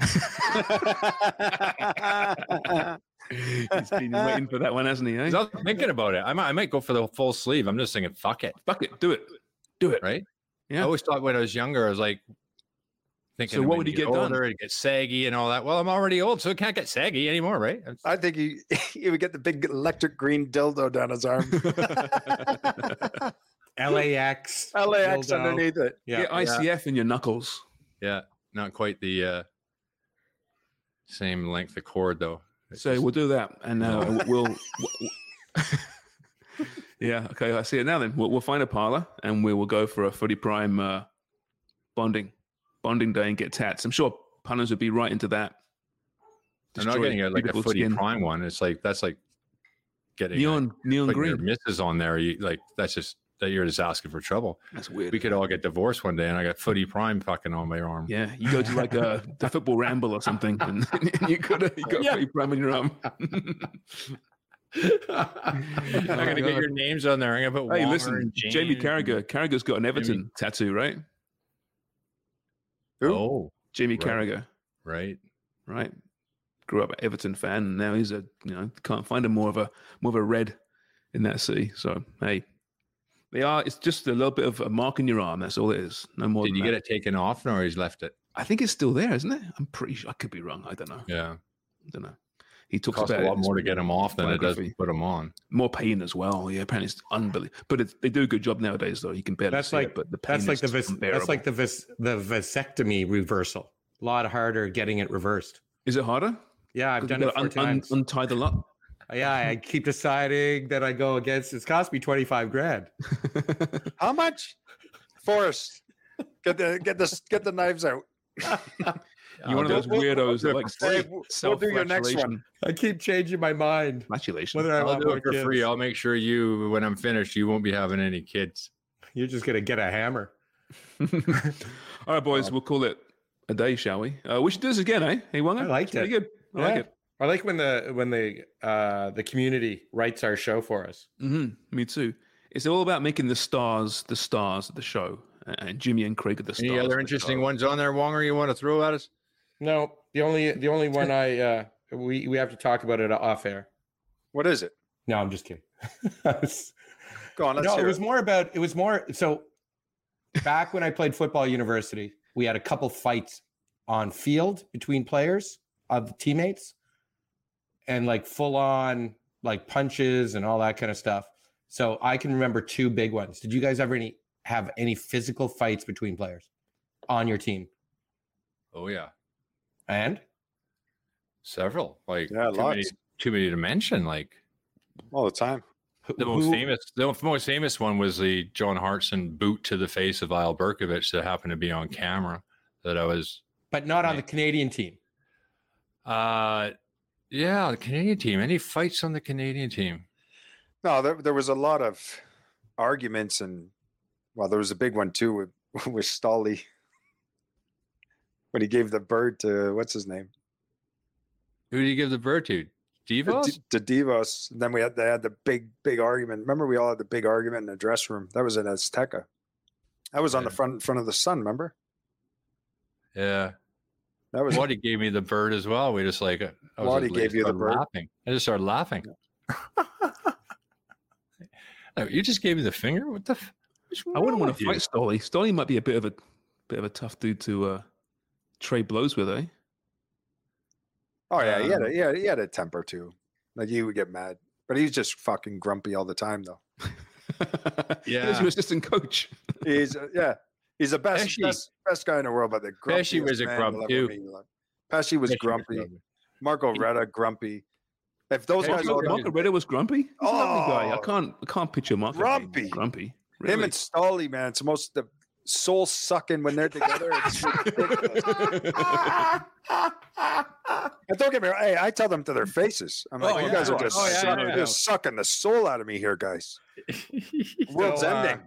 [SPEAKER 4] *laughs*
[SPEAKER 3] He's been waiting for that one, hasn't he? Eh?
[SPEAKER 4] 'Cause I'm thinking about it. I might, I might go for the full sleeve. I'm just thinking, fuck it,
[SPEAKER 3] Fuck it, do it, do it.
[SPEAKER 4] right?
[SPEAKER 3] Yeah.
[SPEAKER 4] I always thought when I was younger, I was like thinking,
[SPEAKER 3] So what would he
[SPEAKER 4] you
[SPEAKER 3] get done?
[SPEAKER 4] older, It get saggy and all that. Well, I'm already old, so it can't get saggy anymore, right? It's-
[SPEAKER 6] I think he *laughs* he would get the big electric green dildo down his arm. *laughs*
[SPEAKER 5] LAX.
[SPEAKER 6] LAX
[SPEAKER 5] dildo.
[SPEAKER 6] underneath it.
[SPEAKER 5] Yeah.
[SPEAKER 3] Get ICF in your knuckles.
[SPEAKER 4] Yeah, not quite the uh, same length of cord though. It's
[SPEAKER 3] So
[SPEAKER 4] just-
[SPEAKER 3] we'll do that, and uh, *laughs* we'll. we'll- yeah. Okay. I see it now. Then we'll, we'll find a parlor, and we will go for a Footy Prime uh, bonding bonding day and get tats. I'm sure punters would be right into that.
[SPEAKER 4] I'm not getting a, like a footy
[SPEAKER 3] skin.
[SPEAKER 4] prime one. It's like that's like getting a-
[SPEAKER 3] neon neon
[SPEAKER 4] putting your
[SPEAKER 3] green.
[SPEAKER 4] misses on there. You like that's just that you're just asking for trouble.
[SPEAKER 3] That's weird.
[SPEAKER 4] We could all get divorced one day, and I got footy prime fucking on my arm.
[SPEAKER 3] Yeah, you go to like a *laughs* the football ramble or something, and, *laughs* you got a, you got
[SPEAKER 4] Yeah.
[SPEAKER 3] Footy Prime in your arm.
[SPEAKER 4] I'm oh gonna get your names on there. I'm gonna put
[SPEAKER 3] hey,
[SPEAKER 4] Walmer
[SPEAKER 3] listen,
[SPEAKER 4] and
[SPEAKER 3] Jamie
[SPEAKER 4] James
[SPEAKER 3] Carragher. Carragher's got an Everton tattoo, right?
[SPEAKER 4] Oh,
[SPEAKER 6] Who?
[SPEAKER 4] Oh,
[SPEAKER 3] Jamie
[SPEAKER 4] Right.
[SPEAKER 3] Carragher.
[SPEAKER 4] right.
[SPEAKER 3] right? Grew up an Everton fan, and now he's a you know can't find a more of a more of a red in that city. So hey, they are. It's just a little bit of a mark in your arm. That's all it is. No more.
[SPEAKER 4] Did
[SPEAKER 3] than
[SPEAKER 4] you
[SPEAKER 3] that.
[SPEAKER 4] get it taken off, or he's left it?
[SPEAKER 3] I think it's still there, isn't it? I'm pretty sure. I could be wrong. I don't know.
[SPEAKER 4] Yeah,
[SPEAKER 3] I don't know. He
[SPEAKER 4] took a lot more to get him off than it does to put him on.
[SPEAKER 3] More pain as well. Yeah, apparently it's unbelievable. But it, they do a good job nowadays, though. You can barely
[SPEAKER 5] That's
[SPEAKER 3] see
[SPEAKER 5] like
[SPEAKER 3] it, but the pain
[SPEAKER 5] that's like the vis- that's like the vis- the vasectomy reversal. A lot harder getting it reversed.
[SPEAKER 3] Is it harder?
[SPEAKER 5] Yeah, I've done it four
[SPEAKER 3] gotta un- un-
[SPEAKER 5] times.
[SPEAKER 3] untie the lot.
[SPEAKER 5] Yeah, I *laughs* keep deciding that I go against. It's cost me twenty five grand.
[SPEAKER 6] How much? Forrest, get the get the get the knives out. *laughs*
[SPEAKER 3] You're one of those
[SPEAKER 6] We'll- we'll-
[SPEAKER 3] weirdos that
[SPEAKER 6] we'll-
[SPEAKER 3] likes
[SPEAKER 6] Dave, we'll- we'll do your next one.
[SPEAKER 5] I keep changing my mind.
[SPEAKER 3] Congratulations.
[SPEAKER 5] Whether I
[SPEAKER 4] I'll
[SPEAKER 5] want
[SPEAKER 4] do
[SPEAKER 5] more
[SPEAKER 4] it for
[SPEAKER 5] kids.
[SPEAKER 4] free. I'll make sure you, when I'm finished, you won't be having any kids.
[SPEAKER 5] You're just gonna get a hammer. *laughs*
[SPEAKER 3] All right, boys, we'll call it a day, shall we? Uh, we should do this again, eh? Hey, Wanga?
[SPEAKER 5] I liked
[SPEAKER 3] It's pretty
[SPEAKER 5] it.
[SPEAKER 3] good. I like it.
[SPEAKER 5] I like when the when the uh the community writes our show for us.
[SPEAKER 3] hmm Me too. It's all about making the stars the stars of the show, and Jimmy and Craig are the stars.
[SPEAKER 4] Any
[SPEAKER 3] of
[SPEAKER 4] other interesting
[SPEAKER 3] show.
[SPEAKER 4] ones on there, Wonger, you want to throw at us?
[SPEAKER 5] No, the only the only one I uh we we have to talk about it off air.
[SPEAKER 6] What is it?
[SPEAKER 5] No, I'm just kidding. *laughs*
[SPEAKER 6] Go on. Let's
[SPEAKER 5] no,
[SPEAKER 6] hear
[SPEAKER 5] it was
[SPEAKER 6] it.
[SPEAKER 5] more about it was more so back when I played football university, we had a couple fights on field between players of the teammates and like full on like punches and all that kind of stuff. So I can remember two big ones. Did you guys ever any have any physical fights between players on your team?
[SPEAKER 4] Oh, yeah.
[SPEAKER 5] And
[SPEAKER 4] Several. Like,
[SPEAKER 6] Yeah,
[SPEAKER 4] too, many,
[SPEAKER 6] lots.
[SPEAKER 4] too many to mention. Like,
[SPEAKER 6] all the time.
[SPEAKER 4] the most
[SPEAKER 5] who-
[SPEAKER 4] famous the most famous one was the John Hartson boot to the face of Eyal Berkovic that happened to be on camera that I was
[SPEAKER 5] but not on the Canadian team.
[SPEAKER 4] uh yeah, the Canadian team. Any fights on the Canadian team?
[SPEAKER 6] No, there, there was a lot of arguments, and well, there was a big one too with *laughs* with Stolly when he gave the bird to what's his name
[SPEAKER 4] Who did you give the bird to? Divos?
[SPEAKER 6] to, to Divos. And then we had they had the big big argument. Remember, we all had the big argument in the dress room. That was in Azteca. That was on the
[SPEAKER 4] Yeah.
[SPEAKER 6] front front of the sun. Remember?
[SPEAKER 4] yeah.
[SPEAKER 6] That was
[SPEAKER 4] Waddy gave me the bird as well. We just like I was
[SPEAKER 6] Waddy gave you the bird?
[SPEAKER 4] Laughing. I just started laughing. *laughs* Oh, you just gave me the finger. What the? F- what's
[SPEAKER 3] I wouldn't want to fight Stolly. Stolly might be a bit of a bit of a tough dude to uh, trade blows with, eh?
[SPEAKER 6] Oh yeah, he had
[SPEAKER 4] Um,
[SPEAKER 6] a, he had, he had a temper too. Like he would get mad, but he's just fucking grumpy all the time though. *laughs* *laughs*
[SPEAKER 3] yeah, He's
[SPEAKER 4] Yeah.
[SPEAKER 3] your assistant coach.
[SPEAKER 6] He's uh, yeah, he's the best
[SPEAKER 4] Pesci-
[SPEAKER 6] best, best guy in the world, but the
[SPEAKER 4] Pesci
[SPEAKER 6] grumpiest
[SPEAKER 4] was a
[SPEAKER 6] man
[SPEAKER 4] grump
[SPEAKER 6] you'll
[SPEAKER 4] too.
[SPEAKER 6] meet in your life. Pesci was
[SPEAKER 4] Pesci
[SPEAKER 6] grumpy.
[SPEAKER 4] grumpy.
[SPEAKER 6] Marco Reda grumpy. If those guys
[SPEAKER 3] Marco,
[SPEAKER 6] all
[SPEAKER 3] Marco Reda was grumpy. He's a lovely guy. I
[SPEAKER 6] Oh.
[SPEAKER 3] can't I can't picture Marco being
[SPEAKER 6] Grumpy.
[SPEAKER 3] Grumpy.
[SPEAKER 6] him and Stolly, man, it's the most the soul sucking when they're together. It's *laughs* ridiculous. and don't get me wrong. Hey, I tell them to their faces. I'm like,
[SPEAKER 5] Oh,
[SPEAKER 6] you
[SPEAKER 5] yeah.
[SPEAKER 6] guys are just,
[SPEAKER 5] Oh, yeah,
[SPEAKER 6] suck-
[SPEAKER 5] yeah,
[SPEAKER 6] you're
[SPEAKER 5] yeah.
[SPEAKER 6] just sucking the soul out of me here, guys. *laughs* World's
[SPEAKER 5] So, uh,
[SPEAKER 6] ending.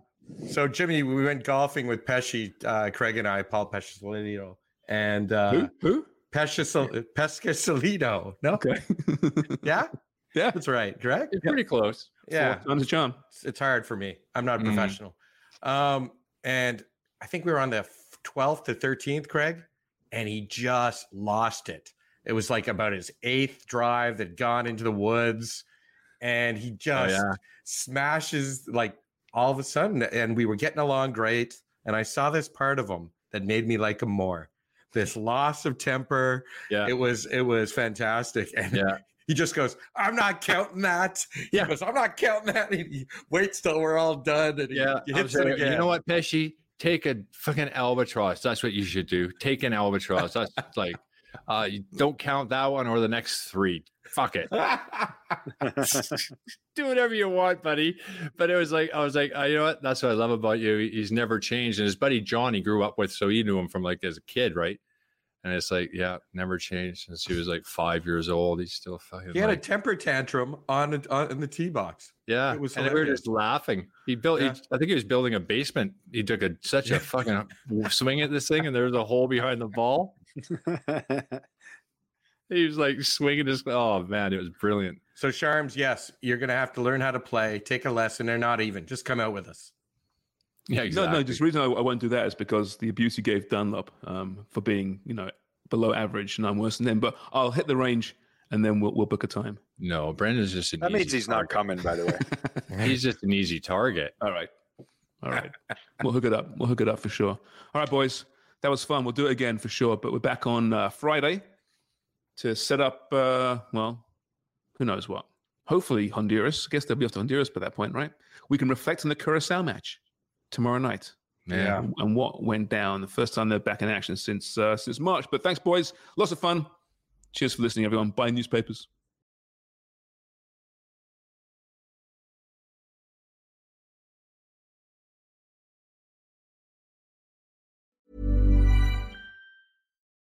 [SPEAKER 5] So Jimmy, we went golfing with Pesci, uh, Craig and I, Paul Pescisolino, and uh,
[SPEAKER 3] Who? Who?
[SPEAKER 5] Pescisol- Pescisolino. No,
[SPEAKER 3] Okay. *laughs*
[SPEAKER 5] yeah,
[SPEAKER 3] yeah.
[SPEAKER 5] that's right. Correct.
[SPEAKER 4] It's pretty close.
[SPEAKER 5] Yeah,
[SPEAKER 3] Four times a charm.
[SPEAKER 5] it's, it's hard for me. I'm not a
[SPEAKER 4] Mhm.
[SPEAKER 5] professional. Um, and I think we were on the 12th to 13th, Craig, and he just lost it. It was like about his eighth drive that gone into the woods, and he just
[SPEAKER 4] yeah.
[SPEAKER 5] smashes like all of a sudden. And we were getting along great, and I saw this part of him that made me like him more. This *laughs* loss of temper.
[SPEAKER 4] Yeah.
[SPEAKER 5] It was it was fantastic. *laughs* And
[SPEAKER 4] Yeah.
[SPEAKER 5] he just goes, I'm not counting that. He
[SPEAKER 4] Yeah.
[SPEAKER 5] goes, I'm not counting that. He, he waits till we're all done and
[SPEAKER 4] Yeah.
[SPEAKER 5] he
[SPEAKER 4] I'm
[SPEAKER 5] it again.
[SPEAKER 4] You know what, Pesci? Take a fucking albatross. That's what you should do. Take an albatross. That's like, uh, you don't count that one or the next three. Fuck it. *laughs* *laughs* do whatever you want, buddy. But it was like I was like, uh, you know what? That's what I love about you. He's never changed. And his buddy John, he grew up with, so he knew him from like as a kid, right? And it's like, yeah, never changed since he was like five years old. He's still fucking.
[SPEAKER 5] he had a temper tantrum on, a- on in the tee box.
[SPEAKER 4] yeah,
[SPEAKER 5] it was
[SPEAKER 4] and we were just laughing. He built.
[SPEAKER 5] Yeah.
[SPEAKER 4] He, I think he was building a basement. He took a such a fucking swing at this thing, and there was a hole behind the ball. *laughs* He was like swinging his. Oh man, it was brilliant.
[SPEAKER 5] So Sharms, yes, you're gonna have to learn how to play. Take a lesson. They're not even. Just come out with us.
[SPEAKER 4] Yeah,
[SPEAKER 3] No,
[SPEAKER 4] exactly.
[SPEAKER 3] no. Just the reason I, I won't do that is because the abuse you gave Dunlop um, for being, you know, below average, and I'm worse than him. But I'll hit the range, and then we'll we'll book a time.
[SPEAKER 4] no, Brendan's just an.
[SPEAKER 6] That means
[SPEAKER 4] easy
[SPEAKER 6] he's not coming, by the way. *laughs*
[SPEAKER 4] He's just an easy target.
[SPEAKER 3] All right, all right. we'll hook it up. We'll hook it up for sure. All right, boys. That was fun. We'll do it again for sure. But we're back on uh, Friday to set up. Uh, well, who knows what? Hopefully Honduras. I guess they'll be off to Honduras by that point, right? We can reflect on the Curacao match tomorrow night.
[SPEAKER 4] Yeah.
[SPEAKER 3] and- and what went down the first time they're back in action since uh, since March. But thanks, boys. Lots of fun. Cheers for listening, everyone. Buy newspapers.